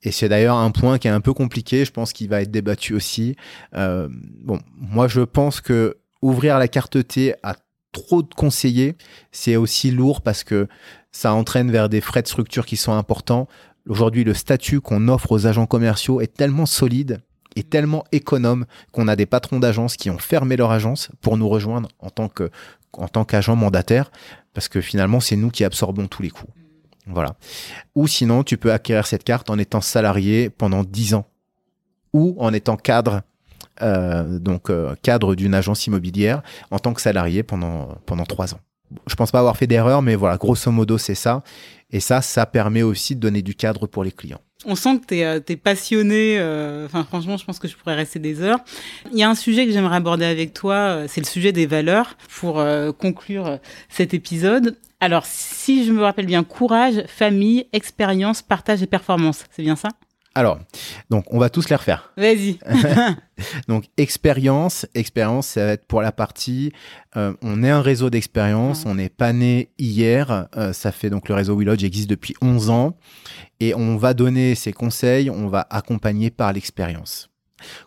[SPEAKER 2] et c'est d'ailleurs un point qui est un peu compliqué, je pense qu'il va être débattu aussi. Euh, bon, moi je pense que ouvrir la carte T à trop de conseillers, c'est aussi lourd parce que ça entraîne vers des frais de structure qui sont importants. Aujourd'hui, le statut qu'on offre aux agents commerciaux est tellement solide et tellement économe qu'on a des patrons d'agences qui ont fermé leur agence pour nous rejoindre en tant que en tant qu'agent mandataire parce que finalement c'est nous qui absorbons tous les coûts. Voilà. Ou sinon, tu peux acquérir cette carte en étant salarié pendant 10 ans ou en étant cadre, euh, donc euh, cadre d'une agence immobilière en tant que salarié pendant, pendant 3 ans. Je pense pas avoir fait d'erreur, mais voilà, grosso modo, c'est ça. Et ça, ça permet aussi de donner du cadre pour les clients.
[SPEAKER 1] On sent que tu es, es, passionné. Euh, enfin, franchement, je pense que je pourrais rester des heures. Il y a un sujet que j'aimerais aborder avec toi, c'est le sujet des valeurs pour conclure cet épisode. Alors, si je me rappelle bien, courage, famille, expérience, partage et performance, c'est bien ça?
[SPEAKER 2] Alors, donc on va tous les refaire.
[SPEAKER 1] Vas-y.
[SPEAKER 2] donc expérience, expérience, ça va être pour la partie. euh, on est un réseau d'expérience, on n'est pas né hier. euh, ça fait donc le réseau WeLodge existe depuis 11 ans et on va donner ses conseils, on va accompagner par l'expérience.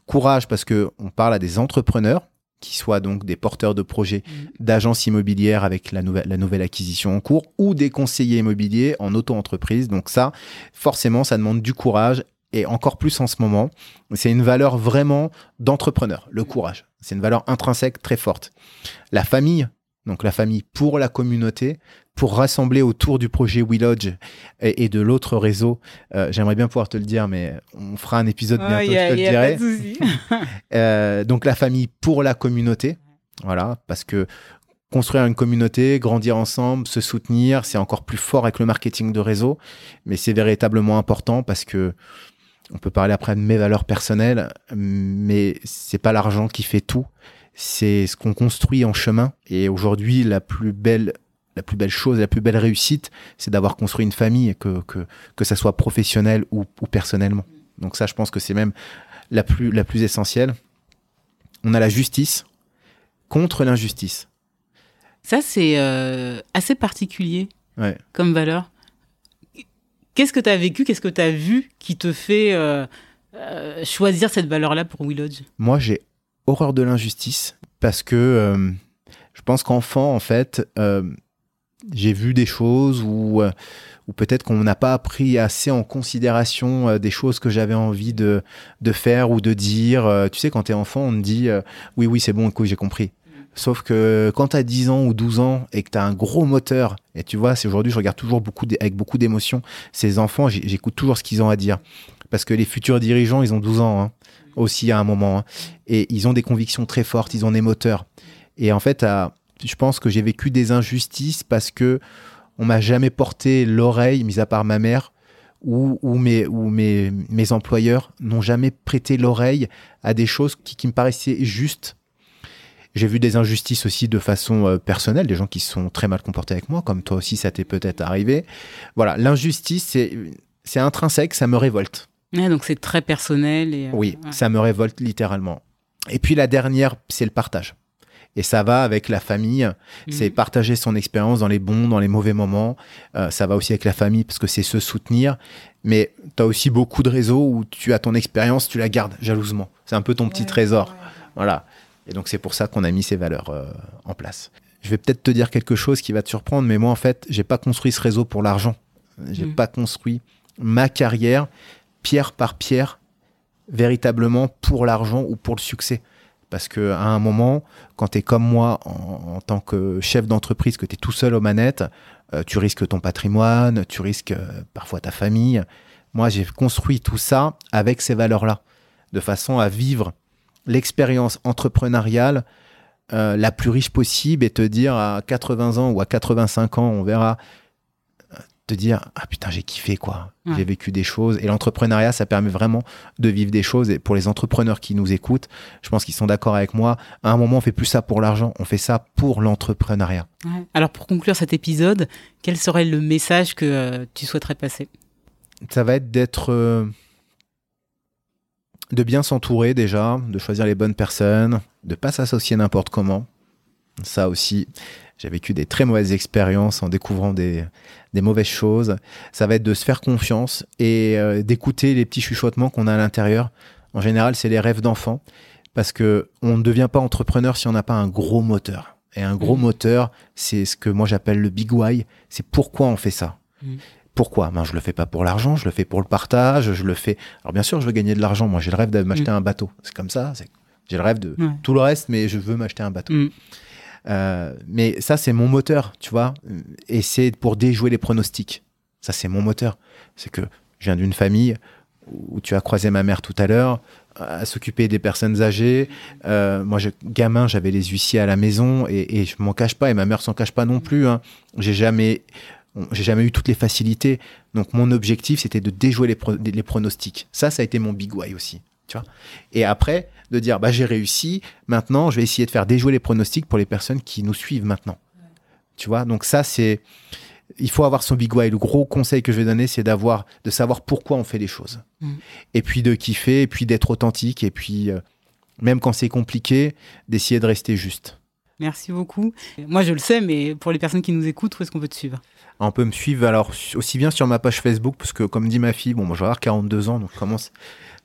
[SPEAKER 2] Courage parce que on parle à des entrepreneurs qui soient donc des porteurs de projets d'agences immobilières avec la nouvelle, la nouvelle acquisition en cours ou des conseillers immobiliers en auto-entreprise. Donc ça, forcément, ça demande du courage et encore plus en ce moment. C'est une valeur vraiment d'entrepreneur, le courage. C'est une valeur intrinsèque très forte. La famille, donc la famille pour la communauté, pour rassembler autour du projet WeLodge et, et de l'autre réseau. Euh, J'aimerais bien pouvoir te le dire, mais on fera un épisode bientôt,
[SPEAKER 1] Ouais, a-
[SPEAKER 2] je te le dirai. Euh, donc la famille pour la communauté. Voilà, parce que construire une communauté, grandir ensemble, se soutenir, c'est encore plus fort avec le marketing de réseau, mais c'est véritablement important parce que on peut parler après de mes valeurs personnelles, mais c'est pas l'argent qui fait tout, c'est ce qu'on construit en chemin. Et aujourd'hui, la plus belle la plus belle chose, la plus belle réussite, c'est d'avoir construit une famille, que, que, que ça soit professionnel ou, ou personnellement. Donc ça, je pense que c'est même la plus, la plus essentielle. On a la justice contre l'injustice.
[SPEAKER 1] Ça, c'est euh, assez particulier
[SPEAKER 2] Ouais.
[SPEAKER 1] comme valeur. Qu'est-ce que tu as vécu, qu'est-ce que tu as vu qui te fait euh, euh, choisir cette valeur-là pour WeLodge
[SPEAKER 2] Moi, j'ai horreur de l'injustice parce que euh, je pense qu'enfant, en fait, euh, j'ai vu des choses où, euh, où peut-être qu'on n'a pas pris assez en considération des choses que j'avais envie de, de faire ou de dire. Tu sais, quand tu es enfant, on te dit oui, oui, c'est bon, écoute, j'ai compris. Sauf que quand tu as 10 ans ou 12 ans et que tu as un gros moteur, et tu vois, c'est aujourd'hui, je regarde toujours beaucoup avec beaucoup d'émotion ces enfants, j'écoute toujours ce qu'ils ont à dire. Parce que les futurs dirigeants, ils ont 12 ans hein, aussi à un moment. hein. et ils ont des convictions très fortes, ils ont des moteurs. Et en fait, à- je pense que j'ai vécu des injustices parce que on m'a jamais porté l'oreille, mis à part ma mère, ou, ou mes, employeurs n'ont jamais prêté l'oreille à des choses qui me paraissaient justes. J'ai vu des injustices aussi de façon euh, personnelle, des gens qui se sont très mal comportés avec moi, comme toi aussi, ça t'est peut-être arrivé. Voilà, l'injustice, c'est, c'est intrinsèque, ça me révolte.
[SPEAKER 1] Ouais, Donc c'est très personnel. Et, euh,
[SPEAKER 2] Oui,
[SPEAKER 1] ouais.
[SPEAKER 2] ça me révolte littéralement. Et puis la dernière, c'est le partage. Et ça va avec la famille, c'est
[SPEAKER 1] Mhm.
[SPEAKER 2] partager son expérience dans les bons, dans les mauvais moments. Euh, ça va aussi avec la famille parce que c'est se soutenir. Mais tu as aussi beaucoup de réseaux où tu as ton expérience, tu la gardes jalousement. C'est un peu ton petit trésor. Voilà. Et donc c'est pour ça qu'on a mis ces valeurs euh, en place. Je vais peut-être te dire quelque chose qui va te surprendre, mais moi en fait, j'ai pas construit ce réseau pour l'argent. J'ai
[SPEAKER 1] Mhm.
[SPEAKER 2] pas construit ma carrière pierre par pierre véritablement pour l'argent ou pour le succès. Parce que à un moment, quand tu es comme moi en, en tant que chef d'entreprise, que tu es tout seul aux manettes, euh, tu risques ton patrimoine, tu risques euh, parfois ta famille. Moi, j'ai construit tout ça avec ces valeurs-là, de façon à vivre l'expérience entrepreneuriale euh, la plus riche possible et te dire à 80 ans ou à 85 ans, on verra, euh, te dire ah putain j'ai kiffé quoi,
[SPEAKER 1] Ouais.
[SPEAKER 2] j'ai vécu des choses et l'entrepreneuriat ça permet vraiment de vivre des choses et pour les entrepreneurs qui nous écoutent, je pense qu'ils sont d'accord avec moi. À un moment on fait plus ça pour l'argent, on fait ça pour l'entrepreneuriat.
[SPEAKER 1] Ouais. Alors pour conclure cet épisode, quel serait le message que euh, tu souhaiterais passer?
[SPEAKER 2] Ça va être d'être euh, de bien s'entourer déjà, de choisir les bonnes personnes, de pas s'associer n'importe comment. Ça aussi, j'ai vécu des très mauvaises expériences en découvrant des, des mauvaises choses. Ça va être de se faire confiance et euh, d'écouter les petits chuchotements qu'on a à l'intérieur. En général, c'est les rêves d'enfant parce que on ne devient pas entrepreneur si on n'a pas un gros moteur. Et un gros
[SPEAKER 1] Mhm.
[SPEAKER 2] moteur, c'est ce que moi j'appelle le big why. C'est pourquoi on fait ça.
[SPEAKER 1] Mhm.
[SPEAKER 2] Pourquoi? Ben, Je le fais pas pour l'argent, je le fais pour le partage, je le fais. Alors bien sûr, je veux gagner de l'argent. Moi, j'ai le rêve de m'acheter un bateau. C'est comme ça. J'ai le rêve de
[SPEAKER 1] Ouais.
[SPEAKER 2] tout le reste, mais je veux m'acheter un bateau.
[SPEAKER 1] Mm.
[SPEAKER 2] Euh, mais ça, c'est mon moteur, tu vois. Et c'est pour déjouer les pronostics. Ça, c'est mon moteur. C'est que je viens d'une famille où tu as croisé ma mère tout à l'heure, à s'occuper des personnes âgées. Euh, moi, je, gamin, j'avais les huissiers à la maison et, et je m'en cache pas. Et ma mère s'en cache pas non plus. Hein. J'ai jamais, j'ai jamais eu toutes les facilités. Donc, mon objectif, c'était de déjouer les, pro- les pronostics. Ça, ça a été mon big why aussi. Tu vois et après, de dire, bah, j'ai réussi. Maintenant, je vais essayer de faire déjouer les pronostics pour les personnes qui nous suivent maintenant. Tu vois? Donc, ça, c'est il faut avoir son big why. Le gros conseil que je vais donner, c'est d'avoir, de savoir pourquoi on fait les choses.
[SPEAKER 1] Mm.
[SPEAKER 2] Et puis de kiffer, et puis d'être authentique, et puis euh, même quand c'est compliqué, d'essayer de rester juste.
[SPEAKER 1] Merci beaucoup. Moi, je le sais, mais pour les personnes qui nous écoutent, où est-ce qu'on peut te suivre?
[SPEAKER 2] On peut me suivre alors aussi bien sur ma page Facebook, parce que comme dit ma fille, bon, moi avoir 42 ans, donc commence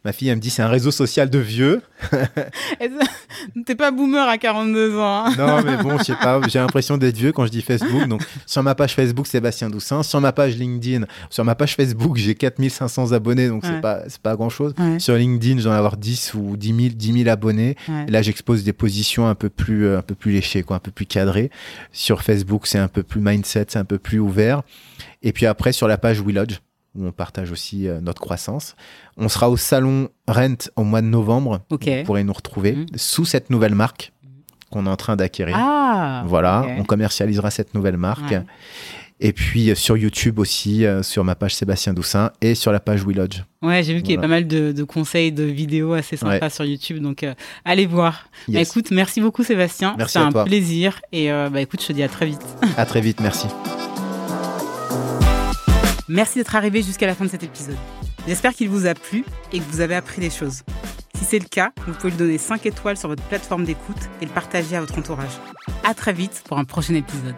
[SPEAKER 2] Ma fille, elle me dit c'est un réseau social de vieux.
[SPEAKER 1] T'es pas boomer à 42 ans. Hein?
[SPEAKER 2] non, mais bon, je sais pas, j'ai l'impression d'être vieux quand je dis Facebook. Donc, sur ma page Facebook, Sébastien Doussin. Sur ma page LinkedIn, sur ma page Facebook, j'ai 4500 abonnés, donc c'est pas, pas grand chose. Sur LinkedIn, j'en ai avoir 10 ou 10 000, 10 000 abonnés. Et là, j'expose des positions un peu plus, euh, un peu plus léchées, quoi, un peu plus cadrées. Sur Facebook, c'est un peu plus mindset, c'est un peu plus ouvert. Et puis après, sur la page WeLodge, où on partage aussi euh, notre croissance. On sera au salon Rent au mois de novembre. Vous pourrez nous retrouver mhm. sous cette nouvelle marque qu'on est en train d'acquérir.
[SPEAKER 1] Ah,
[SPEAKER 2] voilà, on commercialisera cette nouvelle marque. Et puis euh, sur YouTube aussi, euh, sur ma page Sébastien Doussin et sur la page WeLodge.
[SPEAKER 1] Ouais, j'ai vu qu'il y a pas mal de, conseils, de vidéos assez sympas sur YouTube, donc allez voir. Bah, écoute, merci beaucoup Sébastien.
[SPEAKER 2] Merci
[SPEAKER 1] un plaisir. Et bah, écoute, je te dis à très vite.
[SPEAKER 2] à très vite, merci.
[SPEAKER 1] Merci d'être arrivé jusqu'à la fin de cet épisode. J'espère qu'il vous a plu et que vous avez appris des choses. Si c'est le cas, vous pouvez lui donner 5 étoiles sur votre plateforme d'écoute et le partager à votre entourage. À très vite pour un prochain épisode.